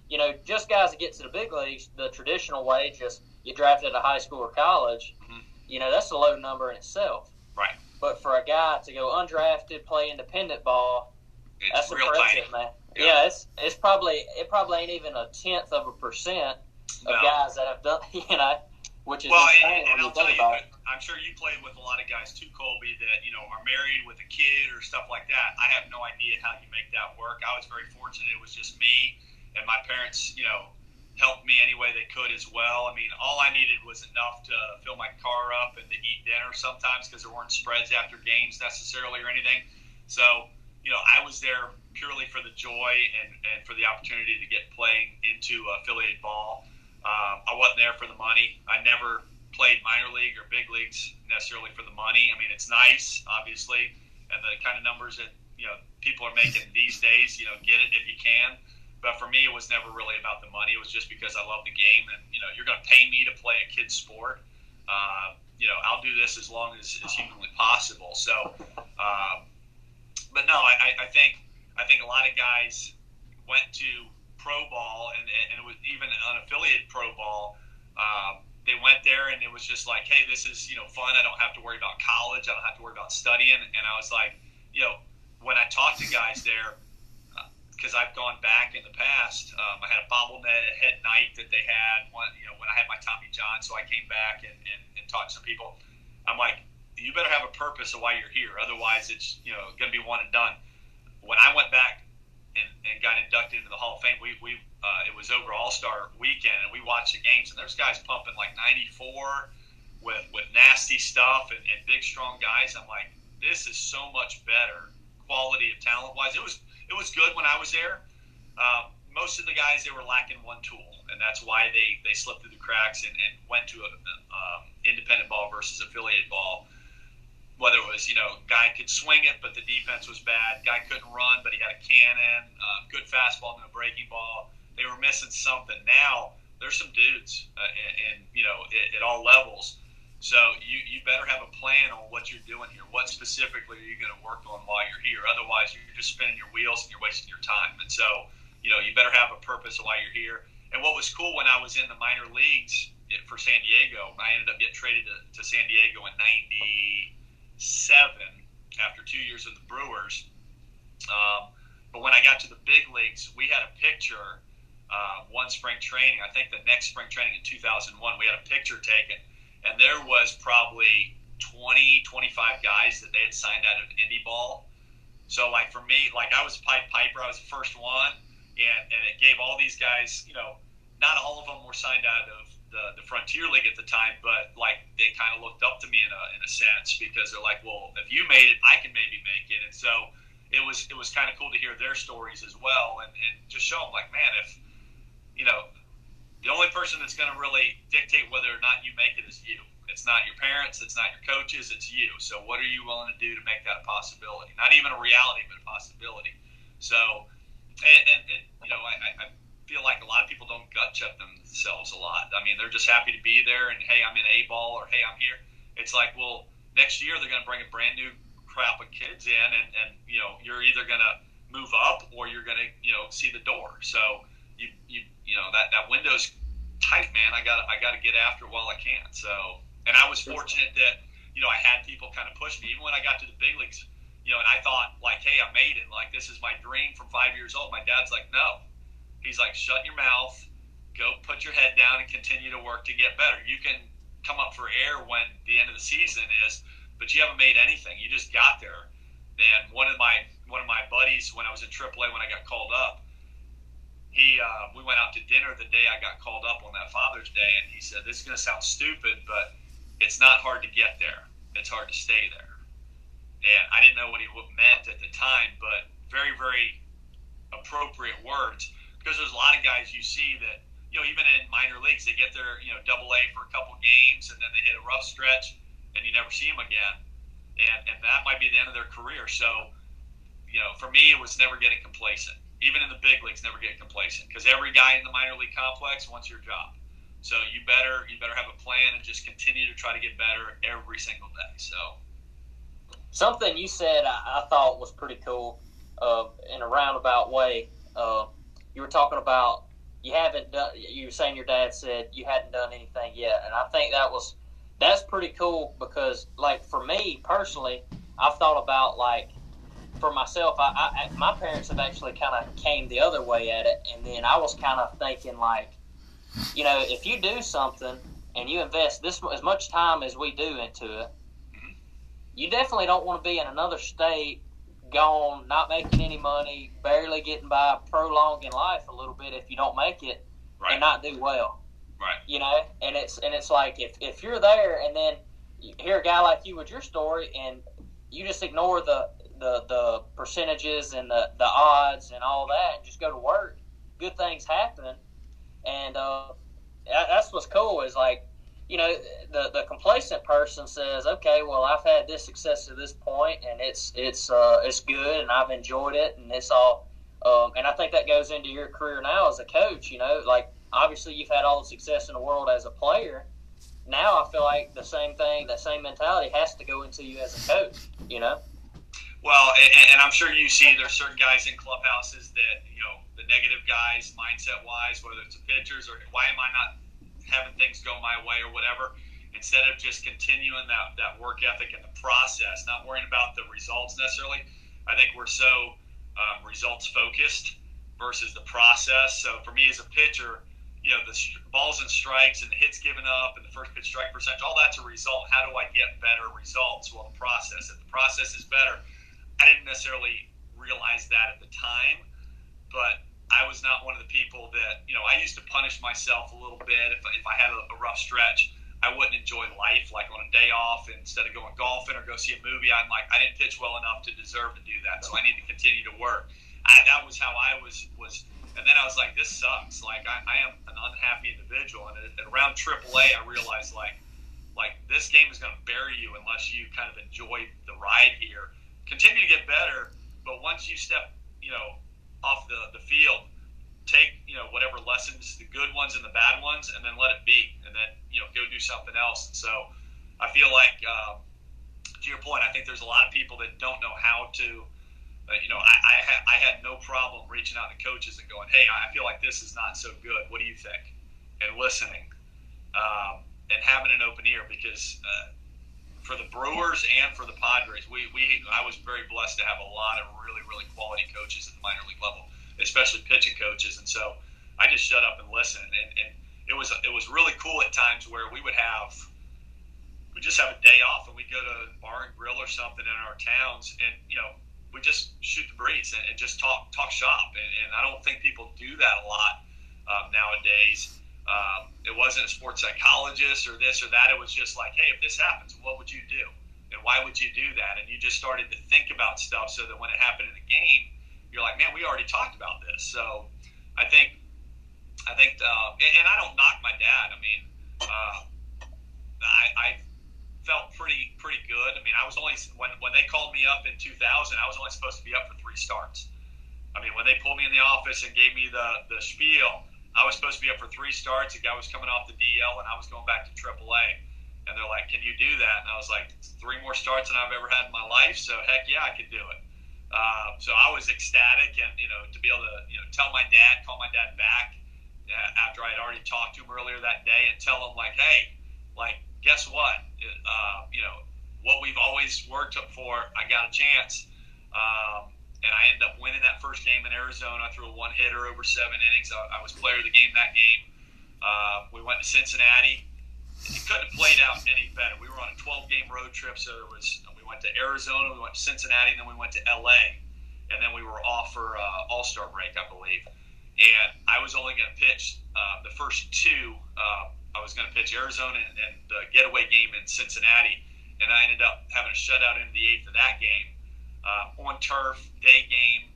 you know, just guys that get to the big leagues the traditional way, just get drafted at a high school or college, mm-hmm. you know, that's a low number in itself. Right. But for a guy to go undrafted, play independent ball, it's that's real impressive, tiny. man. Yeah. yeah. it's it's probably it probably ain't even a tenth of a percent of No. guys that have done, you know, which is Well, insane and, and I'll tell you, I'm sure you played with a lot of guys too, Colby, that you know are married with a kid or stuff like that. I have no idea how you make that work. I was very fortunate; it was just me and my parents. You know, helped me any way they could as well. I mean, all I needed was enough to fill my car up and to eat dinner sometimes because there weren't spreads after games necessarily or anything. So, you know, I was there purely for the joy and, and for the opportunity to get playing into affiliated ball. Um, I wasn't there for the money. I never played minor league or big leagues necessarily for the money. I mean, it's nice, obviously, and the kind of numbers that you know people are making these days. You know, get it if you can. But for me, it was never really about the money. It was just because I love the game, and you know, you're going to pay me to play a kid's sport. Uh, you know, I'll do this as long as, as humanly possible. So, um, but no, I, I think I think a lot of guys went to pro ball and, and it was even unaffiliated pro ball Um, they went there, and it was just like, hey, this is you know fun. I don't have to worry about college. I don't have to worry about studying. And I was like, you know, when I talked to guys there, because uh, I've gone back in the past, um, I had a bobblehead at night that they had one, you know, when I had my Tommy John. So I came back and, and, and talked to some people. I'm like, you better have a purpose of why you're here. Otherwise, it's you know going to be one and done. When I went back and, and got inducted into the Hall of Fame, we, we uh, it was over All Star weekend, and we watched the games, and there's guys pumping like 94 with with nasty stuff and, and big strong guys. I'm like, this is so much better quality of talent wise. It was it was good when I was there. Um, most of the guys they were lacking one tool, and that's why they they slipped through the cracks and, and went to a um, independent ball versus affiliated ball whether it was you know guy could swing it but the defense was bad, guy couldn't run but he had a cannon, uh, good fastball and a breaking ball. They were missing something. Now there's some dudes, uh, and, and you know at, at all levels. So you you better have a plan on what you're doing here. What specifically are you going to work on while you're here? Otherwise, you're just spinning your wheels and you're wasting your time. And so you know you better have a purpose while you're here. And what was cool when I was in the minor leagues for San Diego, I ended up getting traded to, to San Diego in '90 seven after two years with the Brewers. Um, but when I got to the big leagues, we had a picture uh, one spring training. I think the next spring training in 2001, we had a picture taken, and there was probably 20, 25 guys that they had signed out of indie ball. So, like for me, like I was Pied Piper, I was the first one, and, and it gave all these guys, you know, not all of them were signed out of the, the Frontier League at the time, but like they kind of looked up to me in a, in a sense because they're like, well, if you made it, I can maybe make it. And so it was it was kind of cool to hear their stories as well and, and just show them like, man, if you know, the only person that's going to really dictate whether or not you make it is you. It's not your parents, it's not your coaches, it's you. So what are you willing to do to make that a possibility? Not even a reality, but a possibility. So, and, and, and you know, I, I feel like a lot of people don't gut check themselves a lot. I mean, they're just happy to be there and hey, I'm in A ball or hey, I'm here. It's like, well, next year they're going to bring a brand new crop of kids in, and, and you know, you're either going to move up or you're going to you know see the door. So you you you know that that window's tight, man. I got I got to get after it while I can. So, and I was fortunate that you know I had people kind of push me even when I got to the big leagues. You know, and I thought like, hey, I made it. Like this is my dream from five years old. My dad's like, no, He's like, shut your mouth, go put your head down, and continue to work to get better. You can come up for air when the end of the season is, but you haven't made anything. You just got there. And one of my one of my buddies, when I was in AAA, when I got called up, he uh, we went out to dinner the day I got called up on that Father's Day, and he said, "This is going to sound stupid, but it's not hard to get there. It's hard to stay there." And I didn't know what he meant at the time, but very, very appropriate words because there's a lot of guys you see that you know even in minor leagues they get their you know double A for a couple games and then they hit a rough stretch and you never see them again, and and that might be the end of their career. So you know for me it was never getting complacent. Even in the big leagues, never get complacent because every guy in the minor league complex wants your job. So you better you better have a plan and just continue to try to get better every single day. So something you said I, I thought was pretty cool uh, in a roundabout way. Uh, you were talking about you haven't done. You were saying your dad said you hadn't done anything yet, and I think that was that's pretty cool because, like, for me personally, I've thought about like for myself. I, I my parents have actually kind of came the other way at it, and then I was kind of thinking like, you know, if you do something and you invest this as much time as we do into it, mm-hmm. you definitely don't want to be in another state gone, not making any money, barely getting by, prolonging life a little bit if you don't make it right. and not do well. Right. You know, and it's and it's like if if you're there and then you hear a guy like you with your story and you just ignore the the the percentages and the the odds and all that and just go to work, good things happen. And uh, that's what's cool is like you know, the the complacent person says, okay, well, I've had this success to this point, and it's it's uh, it's good, and I've enjoyed it, and it's all. Um, and I think that goes into your career now as a coach. You know, like obviously you've had all the success in the world as a player. Now I feel like the same thing, that same mentality has to go into you as a coach. You know. Well, and, and I'm sure you see there's certain guys in clubhouses that you know the negative guys, mindset wise, whether it's the pitchers or why am I not having things go my way or whatever. instead of just continuing that, that work ethic and the process, not worrying about the results necessarily. I think we're so um, results focused versus the process. So for me as a pitcher, you know, the balls and strikes and the hits given up and the first pitch strike percentage, all that's a result. How do I get better results? Well, the process. If the process is better, I didn't necessarily realize that at the time, but I was not one of the people that, you know, I used to punish myself a little bit if, if I had a, a rough stretch. I wouldn't enjoy life like on a day off instead of going golfing or go see a movie. I'm like, I didn't pitch well enough to deserve to do that, so I need to continue to work. I, that was how I was was, and then I was like, this sucks. Like I, I am an unhappy individual, and, and around AAA, I realized like like this game is going to bury you unless you kind of enjoy the ride here. Continue to get better, but once you step, you know, off the the field, take you know whatever lessons, the good ones and the bad ones, and then let it be, and then you know go do something else. And so I feel like uh, to your point, I think there's a lot of people that don't know how to. Uh, you know, I I, ha- I had no problem reaching out to coaches and going, "Hey, I feel like this is not so good. What do you think?" And listening, um, and having an open ear because uh, for the Brewers and for the Padres, we, we I was very blessed to have a lot of really really quality coaches at the minor league level especially pitching coaches. And so I just shut up and listened. And, and it was it was really cool at times where we would have we just have a day off and we go to bar and grill or something in our towns, and you know we just shoot the breeze and, and just talk talk shop. And, and, I don't think people do that a lot um, nowadays. Um, it wasn't a sports psychologist or this or that. It was just like, hey, if this happens, what would you do? And why would you do that? And you just started to think about stuff so that when it happened in the game, you're like, man, we already talked about this. So I think, I think, uh, and, I don't knock my dad. I mean, uh, I, I felt pretty pretty good. I mean, I was only when when they called me up in 2000, I was only supposed to be up for three starts. I mean, when they pulled me in the office and gave me the the spiel, I was supposed to be up for three starts. The guy was coming off the DL, and I was going back to AAA. And they're like, "Can you do that?" And I was like, three more starts than I've ever had in my life. So heck yeah, I could do it." Uh, so I was ecstatic, and you know, to be able to you know tell my dad, call my dad back uh, after I had already talked to him earlier that day, and tell him like, hey, like, guess what? Uh, you know, what we've always worked for. I got a chance, um, and I ended up winning that first game in Arizona. I threw a one hitter over seven innings. I, I was player of the game that game. Uh, we went to Cincinnati. It couldn't have played out any better. We were on a 12 game road trip, so there was we went to Arizona, we went to Cincinnati, and then we went to LA, and then we were off for uh, All Star break, I believe. And I was only going to pitch uh, the first two. Uh, I was going to pitch Arizona and, and the getaway game in Cincinnati, and I ended up having a shutout in the eighth of that game uh, on turf, day game,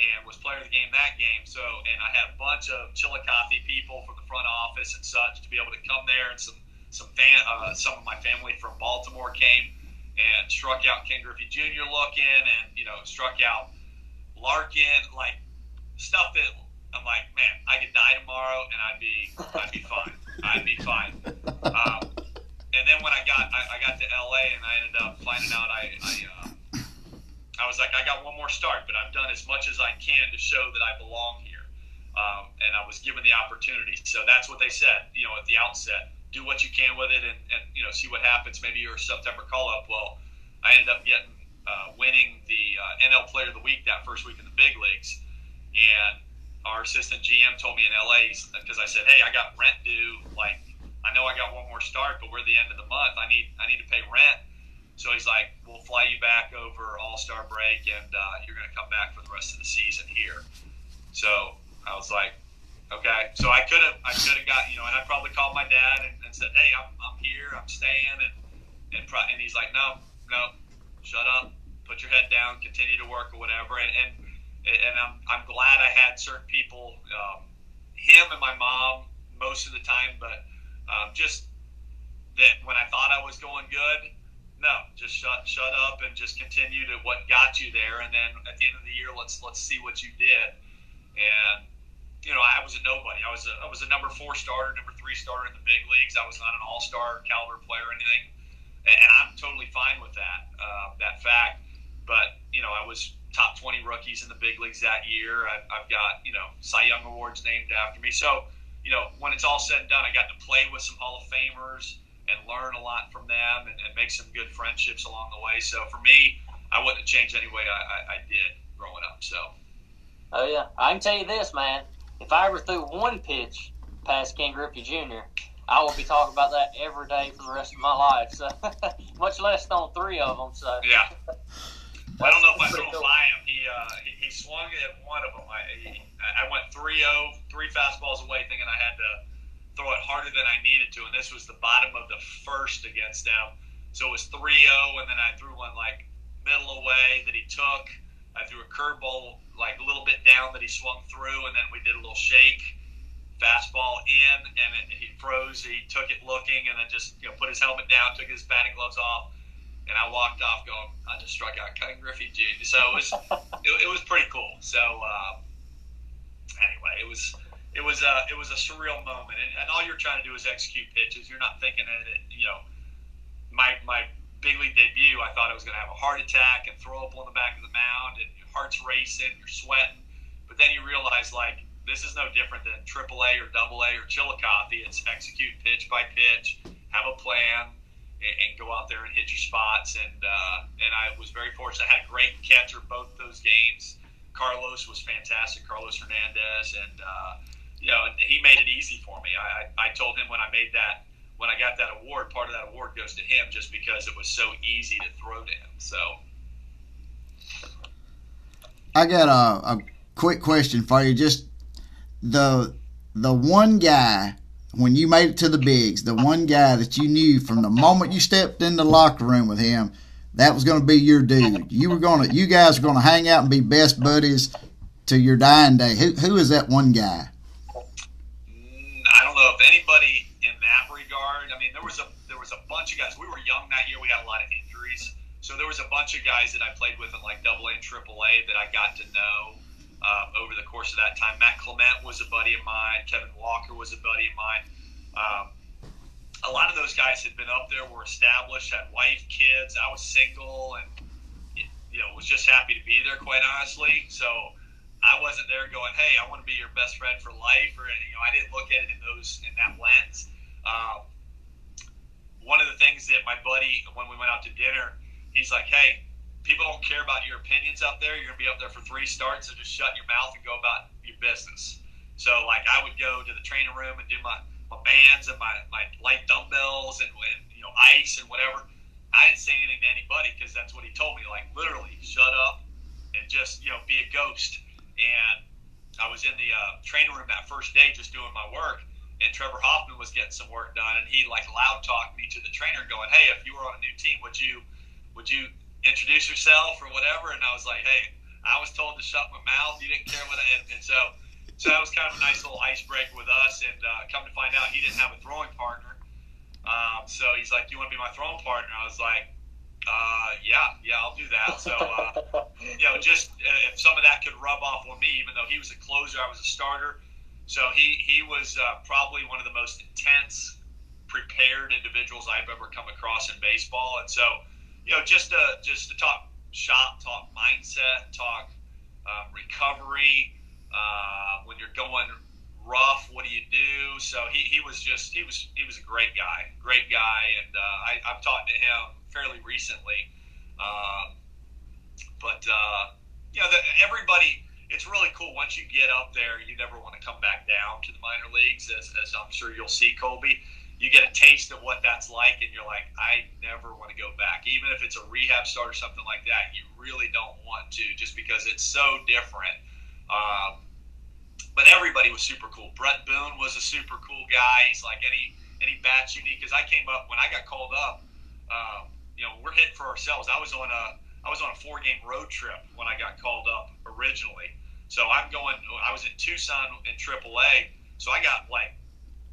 and was player of the game that game. So, and I had a bunch of Chillicothe people from the front office and such to be able to come there, and some some fan, uh, some of my family from Baltimore came and struck out Ken Griffey Jr. looking, and you know struck out Larkin, like stuff that I'm like, man, I could die tomorrow and I'd be I'd be fine. I'd be fine. Um, and then when I got I, I, got to LA and I ended up finding out I I, uh, I was like I got one more start, but I've done as much as I can to show that I belong here. Um, and I was given the opportunity. So that's what they said, you know, at the outset do what you can with it and, and you know see what happens. Maybe your September call up. Well, I ended up getting uh, winning the uh, NL Player of the Week that first week in the big leagues, and our assistant GM told me in LA because I said, hey, I got rent due. Like I know I got one more start, but we're the end of the month. I need I need to pay rent. So he's like, we'll fly you back over All Star break, and uh, you're going to come back for the rest of the season here. So I was like, Okay, so I could have, I could have got, you know, and I probably called my dad and, and said, "Hey, I'm, I'm here, I'm staying," and and, pro- and he's like, "No, no, shut up, put your head down, continue to work or whatever." And and, and I'm I'm glad I had certain people, um, him and my mom most of the time, but um, just that when I thought I was going good, no, just shut shut up and just continue to what got you there, and then at the end of the year, let's let's see what you did, and you know, I was a nobody. I was a, I was a number four starter, number three starter in the big leagues. I was not an all star caliber player or anything, and, I'm totally fine with that uh, that fact. But you know, I was top 20 rookies in the big leagues that year. I've, I've got you know Cy Young awards named after me. So you know, when it's all said and done, I got to play with some Hall of Famers, and learn a lot from them and, and make some good friendships along the way. So for me, I wouldn't have changed any way I, I, I did growing up. So. Oh yeah, I can tell you this, man. If I ever threw one pitch past Ken Griffey Jr., I will be talking about that every day for the rest of my life. So much less on three of them. So yeah. Well, I don't know if I threw him by him. He, uh, he he swung at one of them. I he, I went 3-0, three fastballs away, thinking I had to throw it harder than I needed to, and this was the bottom of the first against them. So it was 3-0, and then I threw one like middle away that he took. I threw a curveball like a little bit down that he swung through, and then we did a little shake fastball in, and it, he froze. He took it looking, and then just you know put his helmet down, took his batting gloves off, and I walked off going, I just struck out Ken Griffey Jr. So it was it, it, was pretty cool. So uh, anyway, it was it was a it was a surreal moment, and, and all you're trying to do is execute pitches. You're not thinking that it, you know my my big league debut. I thought I was going to have a heart attack and throw up on the back of the mound, and your heart's racing, you're sweating, but then you realize like this is no different than AAA or AA or Chillicothe. It's execute pitch by pitch, have a plan, and, and go out there and hit your spots. And uh, and I was very fortunate. I had a great catcher both those games. Carlos was fantastic, Carlos Hernandez, and uh, you know he made it easy for me. I, I told him when I made that when I got that award, part of that award goes to him just because it was so easy to throw to him. So. I got a, a quick question for you. Just the the one guy when you made it to the bigs, the one guy that you knew from the moment you stepped in the locker room with him, that was going to be your dude. You were going to, you guys were going to hang out and be best buddies to your dying day. Who who is that one guy? Mm, I don't know anybody in that regard. I mean, there was a there was a bunch of guys. We were young that year. We had a lot of injuries, so there was a bunch of guys that I played with in like Double A and Triple A that I got to know um, over the course of that time. Matt Clement was a buddy of mine. Kevin Walker was a buddy of mine. Um, a lot of those guys had been up there, were established, had wife, kids. I was single, and you know was just happy to be there. Quite honestly, so I wasn't there going, "Hey, I want to be your best friend for life," or you know, I didn't look at it in those in that lens. Um, one of the things that my buddy, when we went out to dinner, he's like, "Hey, people don't care about your opinions out there. You're gonna be up there for three starts, so just shut your mouth and go about your business. So like I would go to the training room and do my, my bands and my, my light dumbbells and, and you know ice and whatever. I didn't say anything to anybody because that's what he told me. Like literally, shut up and just you know be a ghost. And I was in the uh, training room that first day just doing my work, and Trevor Hoffman was getting some work done, and he like loud talked me to the trainer, going, "Hey, if you were on a new team, would you would you introduce yourself or whatever. And I was like, hey, I was told to shut my mouth. You didn't care what I, and, and so, so that was kind of a nice little icebreaker with us. And uh, come to find out, he didn't have a throwing partner. Um, so he's like, do you want to be my throwing partner? I was like, uh, yeah, yeah, I'll do that. So, uh, you know, just uh, if some of that could rub off on me, even though he was a closer, I was a starter. So he, he was uh, probably one of the most intense, prepared individuals I've ever come across in baseball. And so, you know, just to just to talk shop, talk mindset, talk um, recovery. Uh, when you're going rough, what do you do? So he, he was just he was he was a great guy, great guy, and uh, I, I've talked to him fairly recently. Uh, but uh, you know, the, everybody. It's really cool once you get up there. You never want to come back down to the minor leagues, as, as I'm sure you'll see, Colby you get a taste of what that's like, and you're like, I never want to go back. Even if it's a rehab start or something like that, you really don't want to, just because it's so different. Um, but everybody was super cool. Bret Boone was a super cool guy. He's like any any bats you need. Because I came up when I got called up. Um, you know, we're hitting for ourselves. I was on a I was on a four game road trip when I got called up originally. So I'm going. I was in Tucson in AAA. So I got like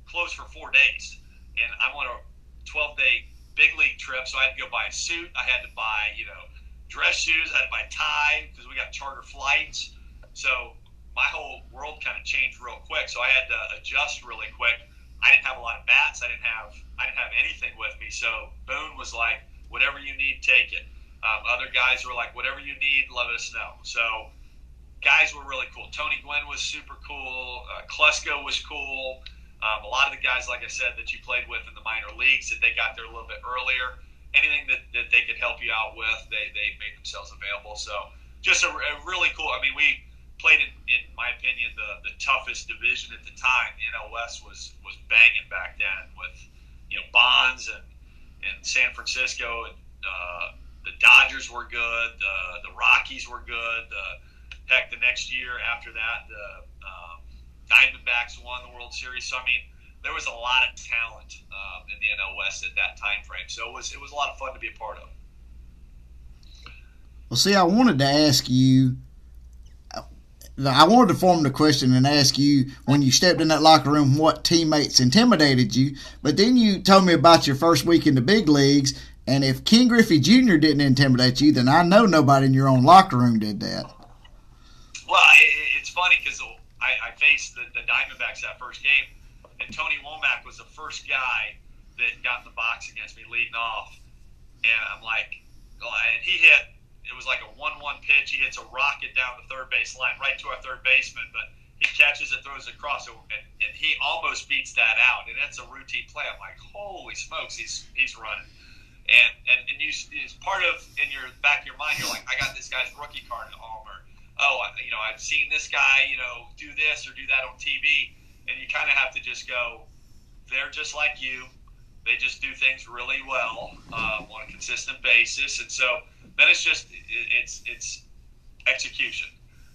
closed for four days and I'm on a 12 day big league trip, so I had to go buy a suit. I had to buy, you know, dress shoes. I had to buy tie because we got charter flights. So my whole world kind of changed real quick. So I had to adjust really quick. I didn't have a lot of bats. I didn't have I didn't have anything with me. So Boone was like, whatever you need, take it. Um, other guys were like, whatever you need, let us know. So guys were really cool. Tony Gwynn was super cool. Uh, Klesko was cool. Um, a lot of the guys, like I said, that you played with in the minor leagues, that they got there a little bit earlier. Anything that, that they could help you out with, they, they made themselves available. So just a, a really cool. I mean, we played in, in my opinion, the, the toughest division at the time. The NL West was was banging back then with you know Bonds and and San Francisco and uh, the Dodgers were good. The the Rockies were good. The, heck, the next year after that, the um, Diamondbacks won the World Series. So I mean, there was a lot of talent um, in the NL West at that time frame. So it was it was a lot of fun to be a part of. Well, see, I wanted to ask you I wanted to form the question and ask you when you stepped in that locker room what teammates intimidated you, but then you told me about your first week in the big leagues, and if Ken Griffey Jr. didn't intimidate you, then I know nobody in your own locker room did that. Well, it, it's funny because I, I, faced the, the, Diamondbacks that first game, and Tony Womack was the first guy that got in the box against me leading off, and I'm like, and he hit it was like a one-one pitch. He hits a rocket down the third base line, right to our third baseman, but he catches it, throws it across, and, and he almost beats that out. And that's a routine play. I'm like, holy smokes, he's he's running. And and and you, it's part of in your back of your mind, you're like, I got this guy's rookie card at home, or oh, you know, I've seen this guy, you know, do this or do that on TV, and you kind of have to just go, they're just like you. They just do things really well um, on a consistent basis, and so then it's just it's it's execution.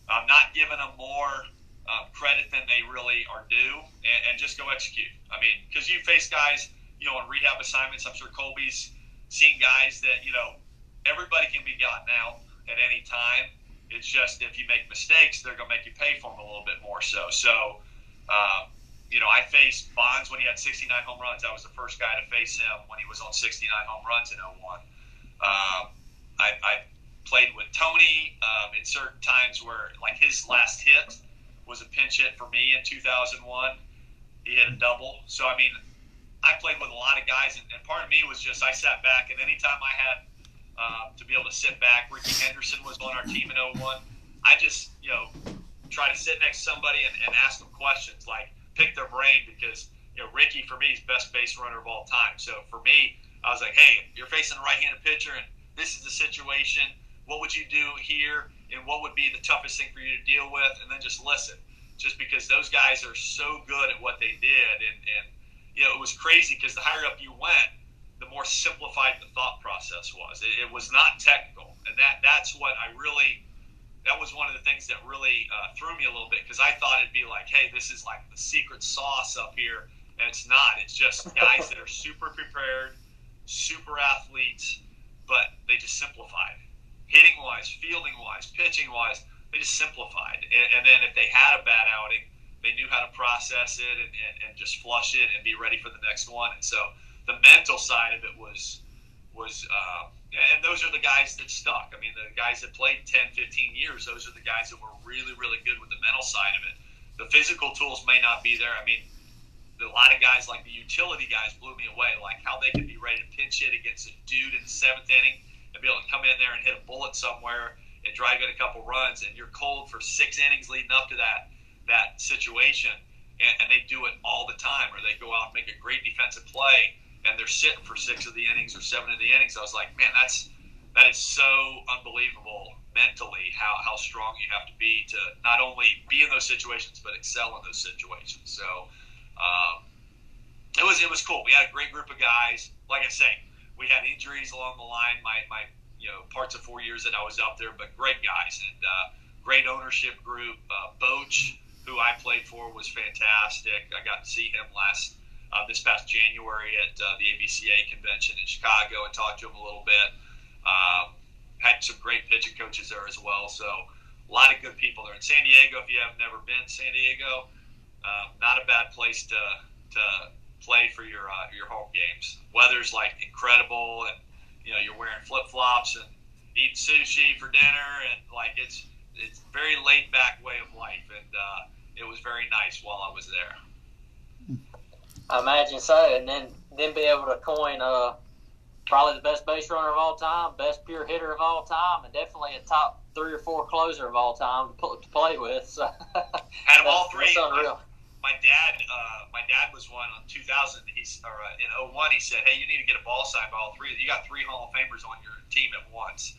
I'm not giving them more uh, credit than they really are due, and, and just go execute. I mean, because you face guys, you know, on rehab assignments. I'm sure Colby's seen guys that you know everybody can be gotten out at any time. It's just if you make mistakes, they're going to make you pay for them a little bit more. So, so uh, you know, I faced Bonds when he had 69 home runs. I was the first guy to face him when he was on 69 home runs in 01. Um, I, I played with Tony um, in certain times where, like, his last hit was a pinch hit for me in 2001. He hit a double. So, I mean, I played with a lot of guys, and, and part of me was just I sat back, and anytime I had uh, to be able to sit back, Rickey Henderson was on our team in 01. I just, you know, try to sit next to somebody and, and ask them questions, like pick their brain because, you know, Rickey for me is best base runner of all time. So for me, I was like, hey, you're facing a right-handed pitcher, and this is the situation. What would you do here? And what would be the toughest thing for you to deal with? And then just listen. Just because those guys are so good at what they did. And, and you know, it was crazy because the higher up you went, the more simplified the thought process was. It, it was not technical. And that that's what I really that was one of the things that really uh, threw me a little bit because I thought it'd be like, hey, this is like the secret sauce up here, and it's not. It's just guys that are super prepared, super athletes, but they just simplified. Hitting wise, fielding wise, pitching wise, they just simplified. And, and, then if they had a bad outing, they knew how to process it and, and, and just flush it and be ready for the next one. And so the mental side of it was was uh, and those are the guys that stuck. I mean, the guys that played 10, 15 years, those are the guys that were really, really good with the mental side of it. The physical tools may not be there. I mean, a lot of guys like the utility guys blew me away, like how they could be ready to pinch hit against a dude in the seventh inning and be able to come in there and hit a bullet somewhere and drive in a couple runs, and you're cold for six innings leading up to that that situation, and, and they do it all the time, or they go out and make a great defensive play, and they're sitting for six of the innings or seven of the innings. I was like, man, that's that is so unbelievable mentally how, how strong you have to be to not only be in those situations but excel in those situations. So um, it was it was cool. We had a great group of guys. Like I say, we had injuries along the line. My my you know parts of four years that I was up there, but great guys and uh, great ownership group. Uh, Boch, who I played for, was fantastic. I got to see him last uh, this past January at uh, the ABCA convention in Chicago and talked to him a little bit. Um, had some great pitching coaches there as well. So a lot of good people there in San Diego. If you have never been San Diego, um, not a bad place to to play for your uh, your home games. Weather's like incredible, and you know you're wearing flip flops and eating sushi for dinner, and like it's it's very laid back way of life, and uh, it was very nice while I was there. I imagine so, and then then be able to coin uh, probably the best base runner of all time, best pure hitter of all time, and definitely a top three or four closer of all time to, to play with. So had them all three. That's unreal. My dad, uh, my dad was one on 2000. He's or uh, in 01. He said, "Hey, you need to get a ball signed by all three. You got three Hall of Famers on your team at once."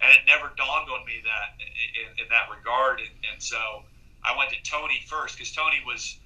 And it never dawned on me that in, in that regard. And, and so I went to Tony first because Tony was,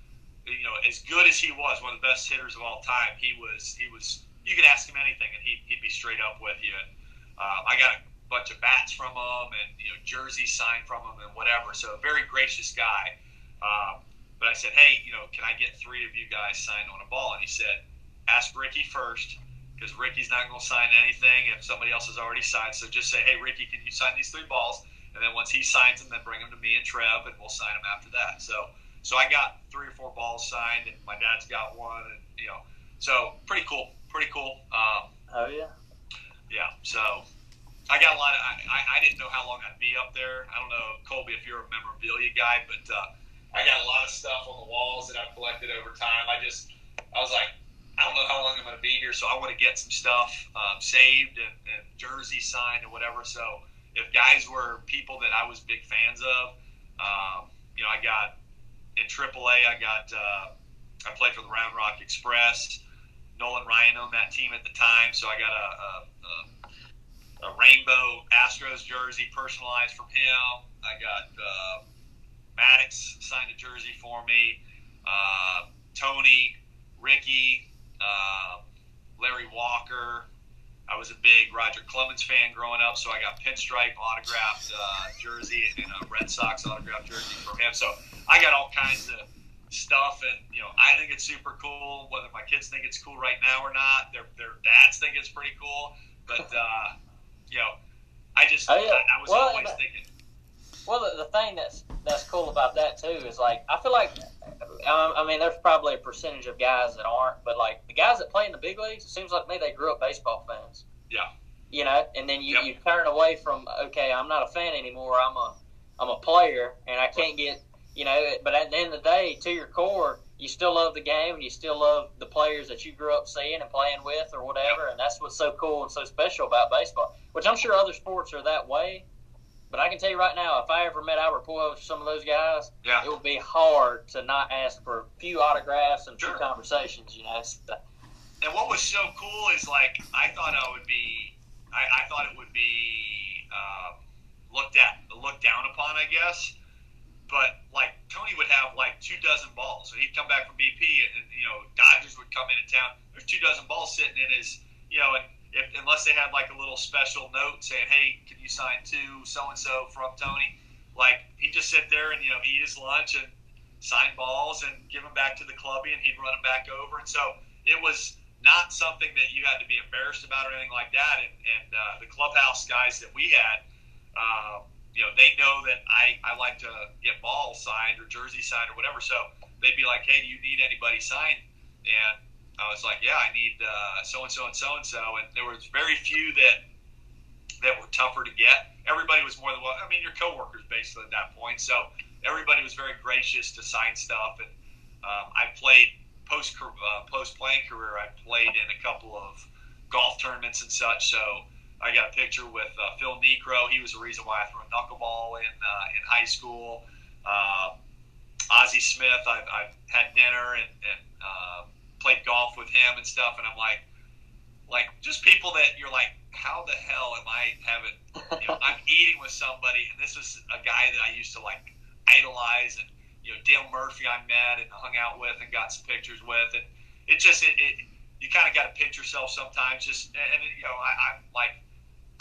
you know, as good as he was, one of the best hitters of all time. He was, he was. You could ask him anything, and he'd, he'd be straight up with you. And uh, I got a bunch of bats from him, and you know, jerseys signed from him, and whatever. So a very gracious guy. Um, but I said, hey, you know, can I get three of you guys signed on a ball? And he said, ask Rickey first because Rickey's not going to sign anything if somebody else has already signed. So just say, hey, Rickey, can you sign these three balls? And then once he signs them, then bring them to me and Trev, and we'll sign them after that. So, so I got three or four balls signed, and my dad's got one, and you know, so pretty cool, pretty cool. Um, oh yeah, yeah. So I got a lot of. I, I didn't know how long I'd be up there. I don't know, Colby, if you're a memorabilia guy, but. Uh, I got a lot of stuff on the walls that I've collected over time. I just, I was like, I don't know how long I'm going to be here, so I want to get some stuff um, saved and, and jerseys signed and whatever. So if guys were people that I was big fans of, um, you know, I got in AAA, I got, uh, I played for the Round Rock Express. Nolan Ryan owned that team at the time, so I got a, a, a, a rainbow Astros jersey personalized from him. I got. Uh, Maddux signed a jersey for me. Uh, Tony, Rickey, uh, Larry Walker. I was a big Roger Clemens fan growing up, so I got pinstripe autographed uh, jersey and a Red Sox autographed jersey from him. So I got all kinds of stuff, and you know, I think it's super cool. Whether my kids think it's cool right now or not, their their dads think it's pretty cool. But uh, you know, I just oh. I, I was well, always thinking well, the, the thing that's that's cool about that too is like I feel like um, I mean there's probably a percentage of guys that aren't, but like the guys that play in the big leagues, it seems like me they grew up baseball fans. Yeah. You know, and then you, yep. you turn away from okay, I'm not a fan anymore. I'm a I'm a player, and I can't get you know. But at the end of the day, to your core, you still love the game, and you still love the players that you grew up seeing and playing with, or whatever. Yep. And that's what's so cool and so special about baseball. Which I'm sure other sports are that way. But I can tell you right now, if I ever met Albert Pujols or some of those guys, yeah. it would be hard to not ask for a few autographs and sure. few conversations. You know. and what was so cool is like I thought I would be, I, I thought it would be um, looked at, looked down upon, I guess. But like Tony would have like two dozen balls, so he'd come back from BP, and, and you know Dodgers would come into town. There's two dozen balls sitting in his, you know, and if, unless they had like a little special note saying, "Hey, can you sign to so and so from Tony?" Like he'd just sit there and you know eat his lunch and sign balls and give them back to the clubby, and he'd run them back over. And so it was not something that you had to be embarrassed about or anything like that. And, and uh, the clubhouse guys that we had, uh, you know, they know that I, I like to get balls signed or jersey signed or whatever. So they'd be like, "Hey, do you need anybody signed?" And I was like, yeah, I need so and so and so and so, and there was very few that that were tougher to get. Everybody was more than well. I mean, your coworkers basically at that point. So everybody was very gracious to sign stuff, and um, I played post uh, post playing career. I played in a couple of golf tournaments and such. So I got a picture with uh, Phil Niekro. He was the reason why I threw a knuckleball in uh, in high school. Uh, Ozzie Smith, I've, I've had dinner and, and uh, played golf with him and stuff, and I'm like, like just people that you're like, how the hell am I having? You know, I'm eating with somebody, and this is a guy that I used to like idolize, and you know, Dale Murphy I met and hung out with and got some pictures with, and it just it, it you kind of got to pinch yourself sometimes. Just and you know, I, I'm like,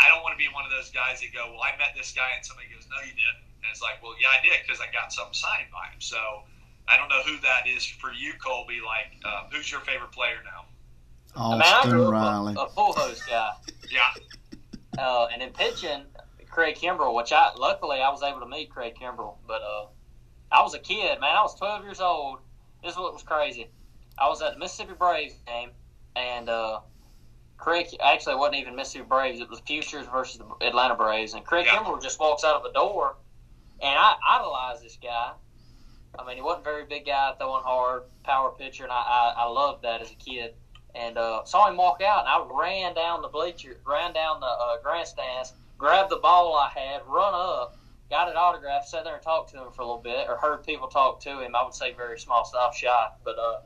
I don't want to be one of those guys that go, well, I met this guy, and somebody goes, no, you didn't, and it's like, well, yeah, I did because I got something signed by him. So I don't know who that is for you, Colby. Like, uh, who's your favorite player now? Austin I mean, I Riley. A, a full host guy. yeah. Uh, and in pitching, Craig Kimbrel, which I luckily I was able to meet Craig Kimbrel, but uh, I was a kid, man. I was 12 years old. This is what was crazy. I was at the Mississippi Braves game, and uh, Craig actually it wasn't even Mississippi Braves. It was Futures versus the Atlanta Braves, and Craig yeah. Kimbrel just walks out of the door, and I idolized this guy I mean, he wasn't a very big guy, throwing hard, power pitcher, and I, I, I loved that as a kid. And uh, saw him walk out, and I ran down the bleacher, ran down the uh, grandstands, grabbed the ball I had, run up, got an autograph, sat there and talked to him for a little bit, or heard people talk to him. I would say very small stuff, shy, but uh,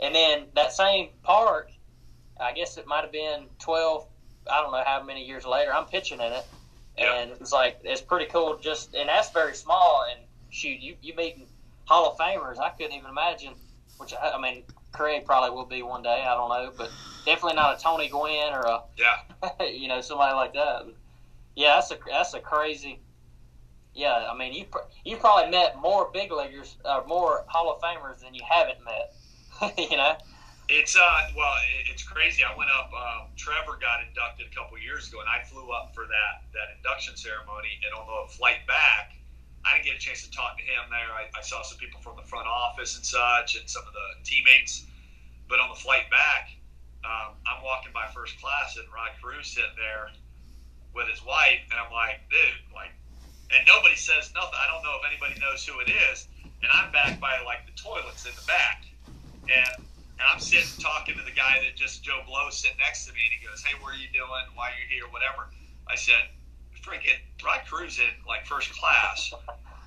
and then that same park, I guess it might have been twelve. I don't know how many years later. I'm pitching in it, and it's like it's pretty cool. Just and that's very small. And shoot, you you meeting Hall of Famers. I couldn't even imagine. Which I, I mean, Craig probably will be one day. I don't know, but definitely not a Tony Gwynn or a Yeah. you know somebody like that. But yeah, that's a that's a crazy. Yeah, I mean you you probably met more big leaguers, uh, more Hall of Famers than you haven't met. you know. It's uh well, it's crazy. I went up. Um, Trevor got inducted a couple years ago, and I flew up for that that induction ceremony. And on the flight back, I didn't get a chance to talk to him there. I, I saw some people from the front office and such, and some of the teammates. But on the flight back, um, I'm walking by first class, and Rod Cruz sitting there with his wife, and I'm like, dude, like, and nobody says nothing. I don't know if anybody knows who it is, and I'm back by like the toilets in the back, and and I'm sitting talking to the guy that just Joe Blow sitting next to me, and he goes, "Hey, where are you doing? Why are you here? Whatever." I said, "Freaking Rod Cruz in like first class,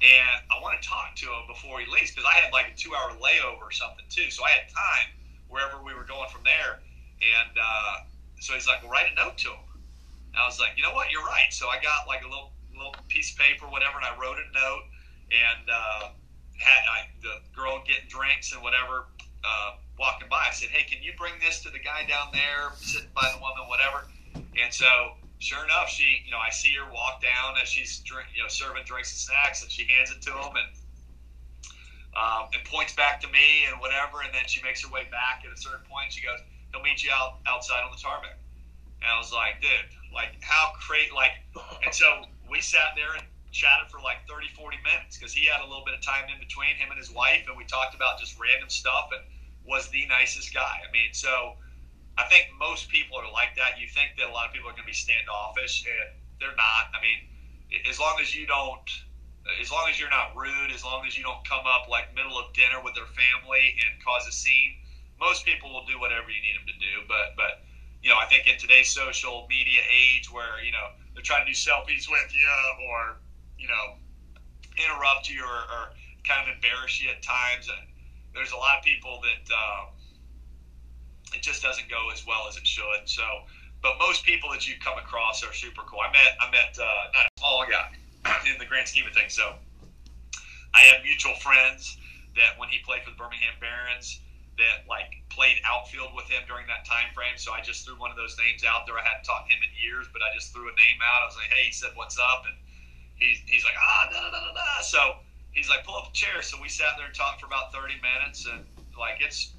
and I want to talk to him before he leaves because I had like a two-hour layover or something too, so I had time wherever we were going from there." And uh, so he's like, "Well, write a note to him." And I was like, "You know what? You're right." So I got like a little little piece of paper, whatever, and I wrote a note and uh, had I, the girl getting drinks and whatever uh, walking by. I said, "Hey, can you bring this to the guy down there sitting by the woman, whatever?" And so, sure enough, she, you know, I see her walk down as she's drink, you know, serving drinks and snacks, and she hands it to him and um, and points back to me and whatever, and then she makes her way back at a certain point. She goes, "He'll meet you out outside on the tarmac." And I was like, "Dude, like how great!" Like, and so we sat there and chatted for like 30, 40 minutes because he had a little bit of time in between him and his wife, and we talked about just random stuff and was the nicest guy. I mean, so I think most people are like that. You think that a lot of people are going to be standoffish, and they're not. I mean, as long as you don't, as long as you're not rude, as long as you don't come up like middle of dinner with their family and cause a scene, most people will do whatever you need them to do. But, but you know, I think in today's social media age where you know they're trying to do selfies with you or you know interrupt you or, or kind of embarrass you at times, and there's a lot of people that um, it just doesn't go as well as it should. So, but most people that you come across are super cool. I met I met uh, not a guy in the grand scheme of things. So, I have mutual friends that when he played for the Birmingham Barons that like played outfield with him during that time frame. So I just threw one of those names out there. I hadn't talked to him in years, but I just threw a name out. I was like, hey, he said, what's up? And he's, he's like, ah, da, da, da, da. So he's like, pull up a chair. So we sat there and talked for about 30 minutes. And like, it's,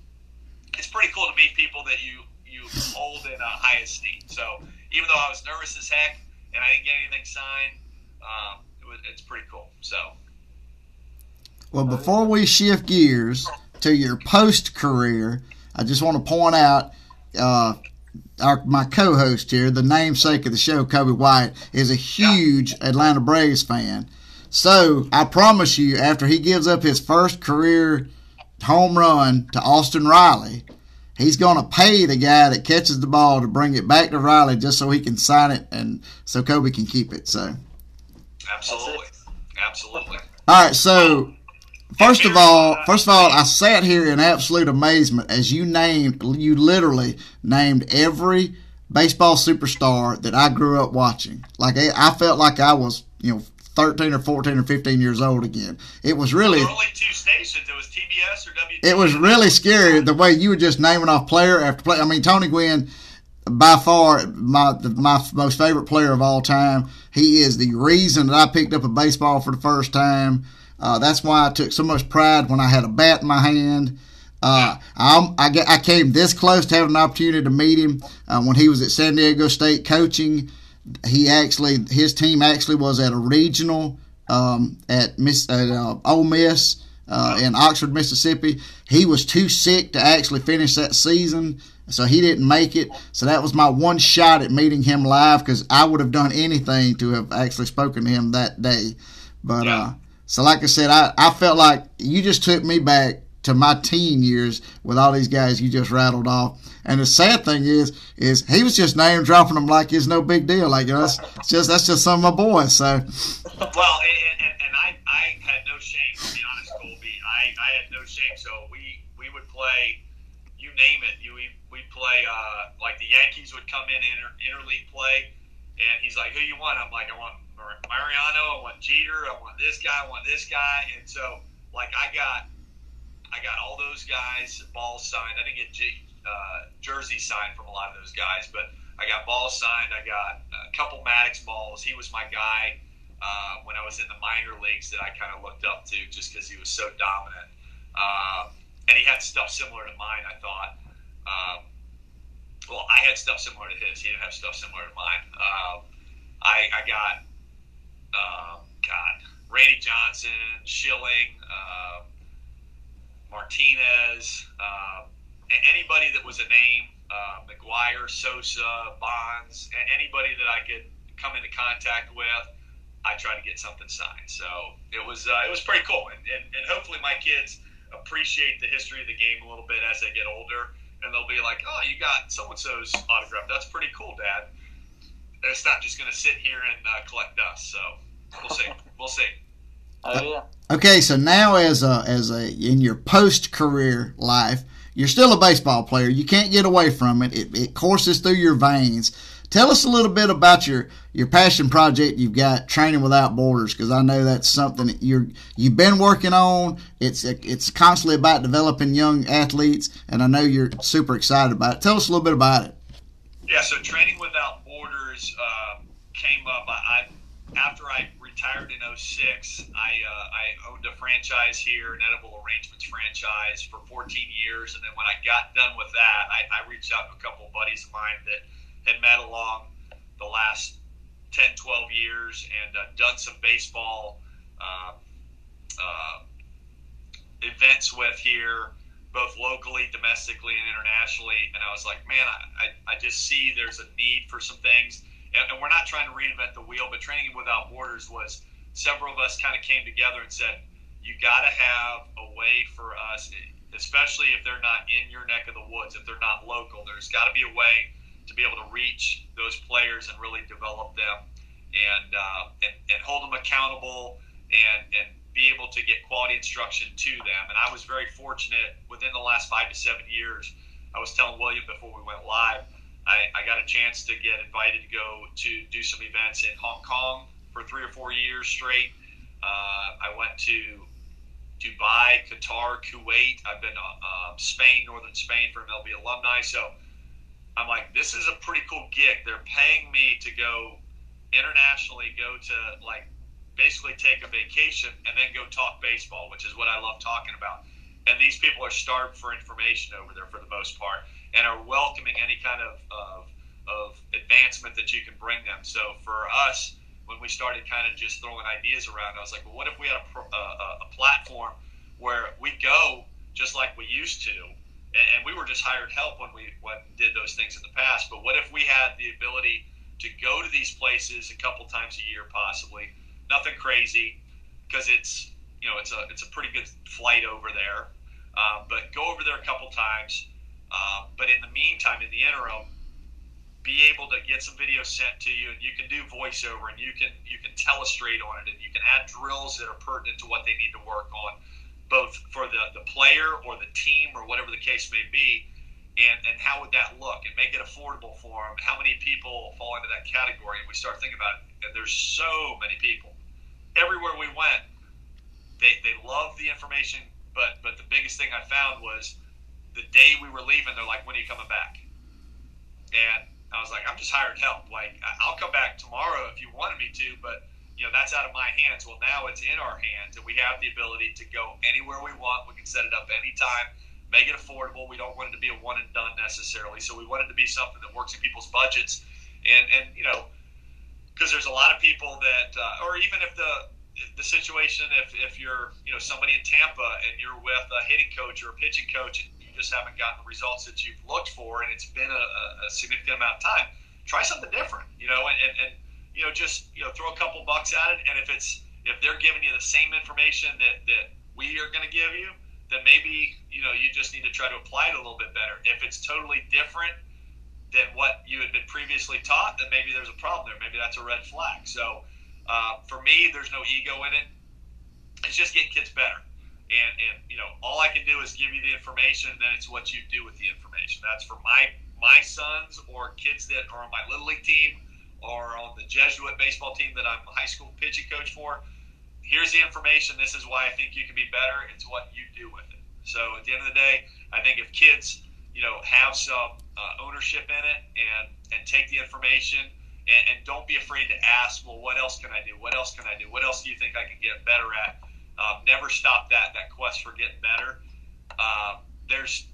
it's pretty cool to meet people that you, you hold in high esteem. So even though I was nervous as heck and I didn't get anything signed, um, it was, it's pretty cool. So Well, before we shift gears to your post career, I just want to point out uh, our my co-host here, the namesake of the show, Colby White, is a huge Atlanta Braves fan. So I promise you, after he gives up his first career home run to Austin Riley, he's going to pay the guy that catches the ball to bring it back to Riley just so he can sign it and so Colby can keep it. So. absolutely, absolutely. All right, so first of all, first of all, I sat here in absolute amazement as you named, you literally named every baseball superstar that I grew up watching. Like I I felt like I was, you know, thirteen or fourteen or fifteen years old again. It was really, There were only two stations. It was It was really scary the way you were just naming off player after player. I mean, Tony Gwynn, by far my my most favorite player of all time. He is the reason that I picked up a baseball for the first time. Uh, that's why I took so much pride when I had a bat in my hand. Uh, I, I came this close to having an opportunity to meet him uh, when he was at San Diego State coaching. He actually, his team actually was at a regional um, at Miss at uh, Ole Miss uh, in Oxford, Mississippi. He was too sick to actually finish that season, so he didn't make it. So that was my one shot at meeting him live because I would have done anything to have actually spoken to him that day. But Yeah. uh, so, like I said, I, I felt like you just took me back to my teen years with all these guys you just rattled off. And the sad thing is, is he was just name dropping them like it's no big deal. Like you know, that's just that's just some of my boys. So. Well, and, and, and I, I had no shame to be honest, Colby. I, I had no shame. So we we would play, you name it. You we we'd play uh, like the Yankees would come in inter, interleague play, and he's like, "Who you want?" I'm like, "I want Mariano. I want Jeter. I want this guy. I want this guy." And so like I got I got all those guys balls signed. I didn't get G, uh, jersey signed from a lot of those guys, but I got balls signed. I got a couple Maddux balls. He was my guy uh, when I was in the minor leagues that I kind of looked up to just because he was so dominant. Uh, and he had stuff similar to mine, I thought. Um, well, I had stuff similar to his. He didn't have stuff similar to mine. Um, I, I got, um, God, Randy Johnson, Schilling, uh, Martinez, uh, anybody that was a name, uh, McGwire, Sosa, Bonds, anybody that I could come into contact with, I tried to get something signed. So it was uh, it was pretty cool, and, and, and hopefully my kids appreciate the history of the game a little bit as they get older, and they'll be like, "Oh, you got so and so's autograph. That's pretty cool, Dad." And it's not just going to sit here and uh, collect dust. So we'll see. We'll see. Oh yeah. Okay, so now as a as a in your post career life, you're still a baseball player. You can't get away from it. it. It courses through your veins. Tell us a little bit about your your passion project you've got, Training Without Borders, because I know that's something that you're you've been working on. It's it's constantly about developing young athletes, and I know you're super excited about it. Tell us a little bit about it. Yeah, so Training Without Borders uh, came up. I, after I retired in 06. I, uh, I owned a franchise here, an edible arrangements franchise, for 14 years. And then when I got done with that, I, I reached out to a couple of buddies of mine that had met along the last 10, 12 years and uh, done some baseball uh, uh, events with here, both locally, domestically, and internationally. And I was like, man, I, I, I just see there's a need for some things and, and we're not trying to reinvent the wheel, but Training Without Borders was several of us kind of came together and said, you got to have a way for us, especially if they're not in your neck of the woods, if they're not local. There's got to be a way to be able to reach those players and really develop them and uh, and, and hold them accountable and and be able to get quality instruction to them. And I was very fortunate within the last five to seven years. I was telling William before we went live I, I got a chance to get invited to go to do some events in Hong Kong for three or four years straight. Uh, I went to Dubai, Qatar, Kuwait. I've been to uh, Spain, northern Spain for MLB alumni. So I'm like, this is a pretty cool gig. They're paying me to go internationally, go to like basically take a vacation and then go talk baseball, which is what I love talking about. And these people are starved for information over there for the most part and are welcoming any kind of, of, of advancement that you can bring them. So for us, when we started kind of just throwing ideas around, I was like, well, what if we had a, a, a platform where we go just like we used to? And, we were just hired help when we when did those things in the past. But what if we had the ability to go to these places a couple times a year, possibly? Nothing crazy, because it's you know it's a it's a pretty good flight over there. Uh, but go over there a couple times, uh, but in the meantime, in the interim, be able to get some video sent to you, and you can do voiceover, and you can you can telestrate on it, and you can add drills that are pertinent to what they need to work on, both for the the player or the team or whatever the case may be. And, and how would that look? And make it affordable for them. How many people fall into that category? And we start thinking about it, and there's so many people. Everywhere we went, they, they love the information, but but the biggest thing I found was the day we were leaving, they're like, "When are you coming back?" And I was like, "I'm just hired help. Like, I'll come back tomorrow if you wanted me to, but you know that's out of my hands. Well, now it's in our hands, and we have the ability to go anywhere we want. We can set it up anytime, make it affordable. We don't want it to be a one and done necessarily. So we want it to be something that works in people's budgets, and and you know, because there's a lot of people that, uh, or even if the the situation if, if you're you know somebody in Tampa and you're with a hitting coach or a pitching coach and you just haven't gotten the results that you've looked for, and it's been a, a significant amount of time. Try something different, you know, and, and, and you know just you know throw a couple bucks at it, and if it's if they're giving you the same information that that we are going to give you, then maybe you know you just need to try to apply it a little bit better. If it's totally different than what you had been previously taught, then maybe there's a problem there. Maybe that's a red flag. So uh, for me, there's no ego in it. It's just getting kids better. And, and you know all I can do is give you the information, and then it's what you do with the information. That's for my my sons or kids that are on my little league team or on the Jesuit baseball team that I'm a high school pitching coach for. Here's the information. This is why I think you can be better. It's what you do with it. So at the end of the day, I think if kids, you know, have some uh, ownership in it and and take the information and, and, don't be afraid to ask, well, what else can I do? What else can I do? What else do you think I can get better at? Um, never stop that that quest for getting better. Um, there's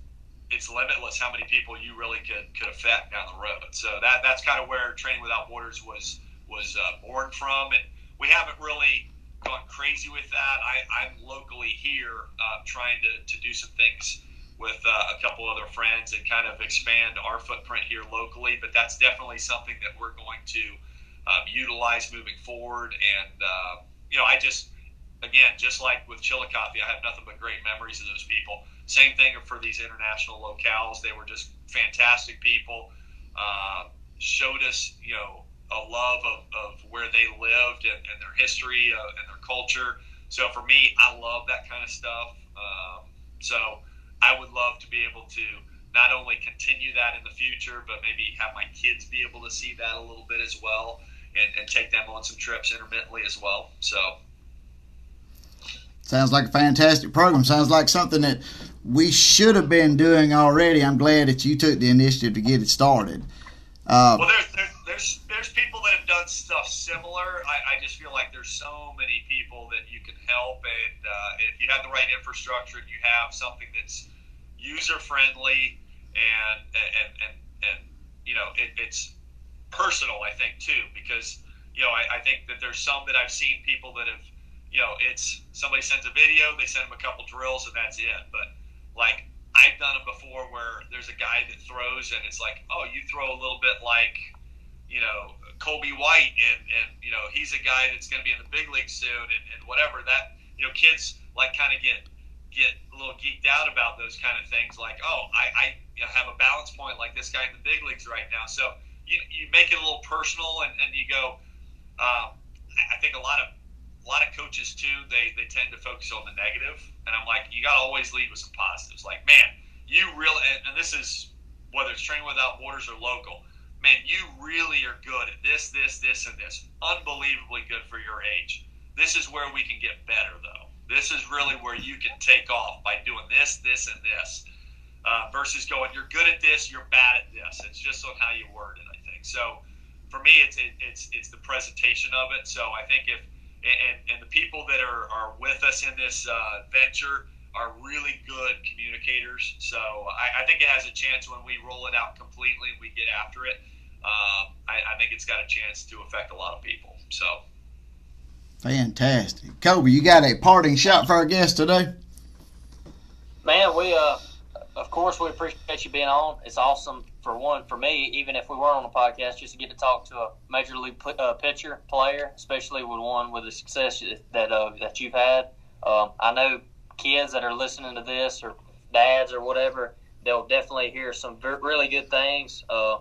it's limitless how many people you really could could affect down the road. So that that's kind of where Training Without Borders was was uh, born from, and we haven't really gone crazy with that. I, I'm locally here uh, trying to, to do some things with uh, a couple other friends and kind of expand our footprint here locally. But that's definitely something that we're going to um, utilize moving forward. And uh, you know, I just again, just like with Chillicothe, I have nothing but great memories of those people. Same thing for these international locales; they were just fantastic people. Uh, showed us, you know, a love of, of where they lived and, and their history uh, and their culture. So for me, I love that kind of stuff. Um, so I would love to be able to not only continue that in the future, but maybe have my kids be able to see that a little bit as well and, and take them on some trips intermittently as well. So. Sounds like a fantastic program. Sounds like something that we should have been doing already. I'm glad that you took the initiative to get it started. Uh, well, there's, there's there's there's people that have done stuff similar. I, I just feel like there's so many people that you can help, and uh, if you have the right infrastructure and you have something that's user friendly and and and and you know it, it's personal, I think too, because you know I, I think that there's some that I've seen people that have you know it's somebody sends a video, they send them a couple drills, and that's it. But like I've done it before where there's a guy that throws and it's like, oh, you throw a little bit like, you know, Colby White and, and you know, he's a guy that's going to be in the big league soon and, and whatever that, you know, kids like kind of get, get a little geeked out about those kind of things like, oh, I, I you know, have a balance point like this guy in the big leagues right now. So you, you make it a little personal and, and you go, um, I think a lot of, a lot of coaches too, they, they tend to focus on the negative and I'm like, you got to always lead with some positives. Like, man, you really, and, and this is whether it's training without borders or local, man, you really are good at this, this, this, and this. Unbelievably good for your age. This is where we can get better, though. This is really where you can take off by doing this, this, and this. Uh, versus going, you're good at this, you're bad at this. It's just on how you word it, I think. So for me, it's it, it's it's the presentation of it. So I think if and, and the people that are, are with us in this uh, venture are really good communicators. So I, I, think it has a chance when we roll it out completely and we get after it. Um, I, I, think it's got a chance to affect a lot of people. So fantastic, Colby. You got a parting shot for our guest today? Man, we uh, of course we appreciate you being on. It's awesome for one, for me, even if we weren't on the podcast, just to get to talk to a major league uh, pitcher player, especially with one with the success that uh, that you've had. Um, I know kids that are listening to this, or dads, or whatever, they'll definitely hear some really good things uh,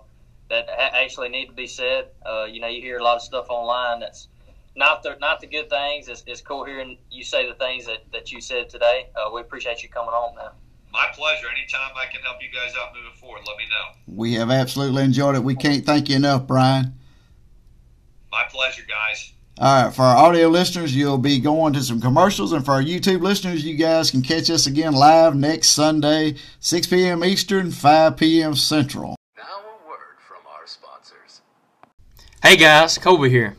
that actually need to be said. Uh, you know, you hear a lot of stuff online that's not the not the good things. It's, it's cool hearing you say the things that, that you said today. Uh, we appreciate you coming on, man. My pleasure. Anytime I can help you guys out moving forward, let me know. We have absolutely enjoyed it. We can't thank you enough, Brian. My pleasure, guys. All right, for our audio listeners, you'll be going to some commercials, and for our YouTube listeners, you guys can catch us again live next Sunday, 6 p.m. Eastern, 5 p.m. Central. Now, a word from our sponsors. Hey guys, Colby here.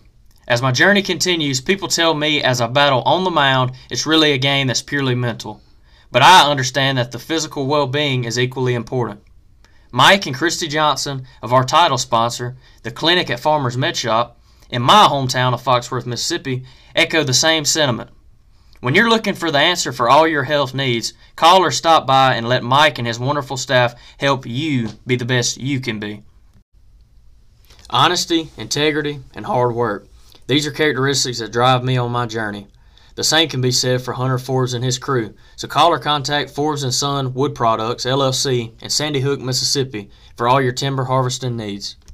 As my journey continues, people tell me as I battle on the mound, it's really a game that's purely mental but I understand that the physical well being is equally important. Mike and Kristi Johnson of our title sponsor, the clinic at Farmers Medshoppe, in my hometown of Foxworth, Mississippi, echo the same sentiment. When you're looking for the answer for all your health needs, call or stop by and let Mike and his wonderful staff help you be the best you can be. Honesty, integrity, and hard work. These are characteristics that drive me on my journey. The same can be said for Hunter Forbes and his crew. So call or contact Forbes and Son Wood Products LLC in Sandy Hook, Mississippi for all your timber harvesting needs.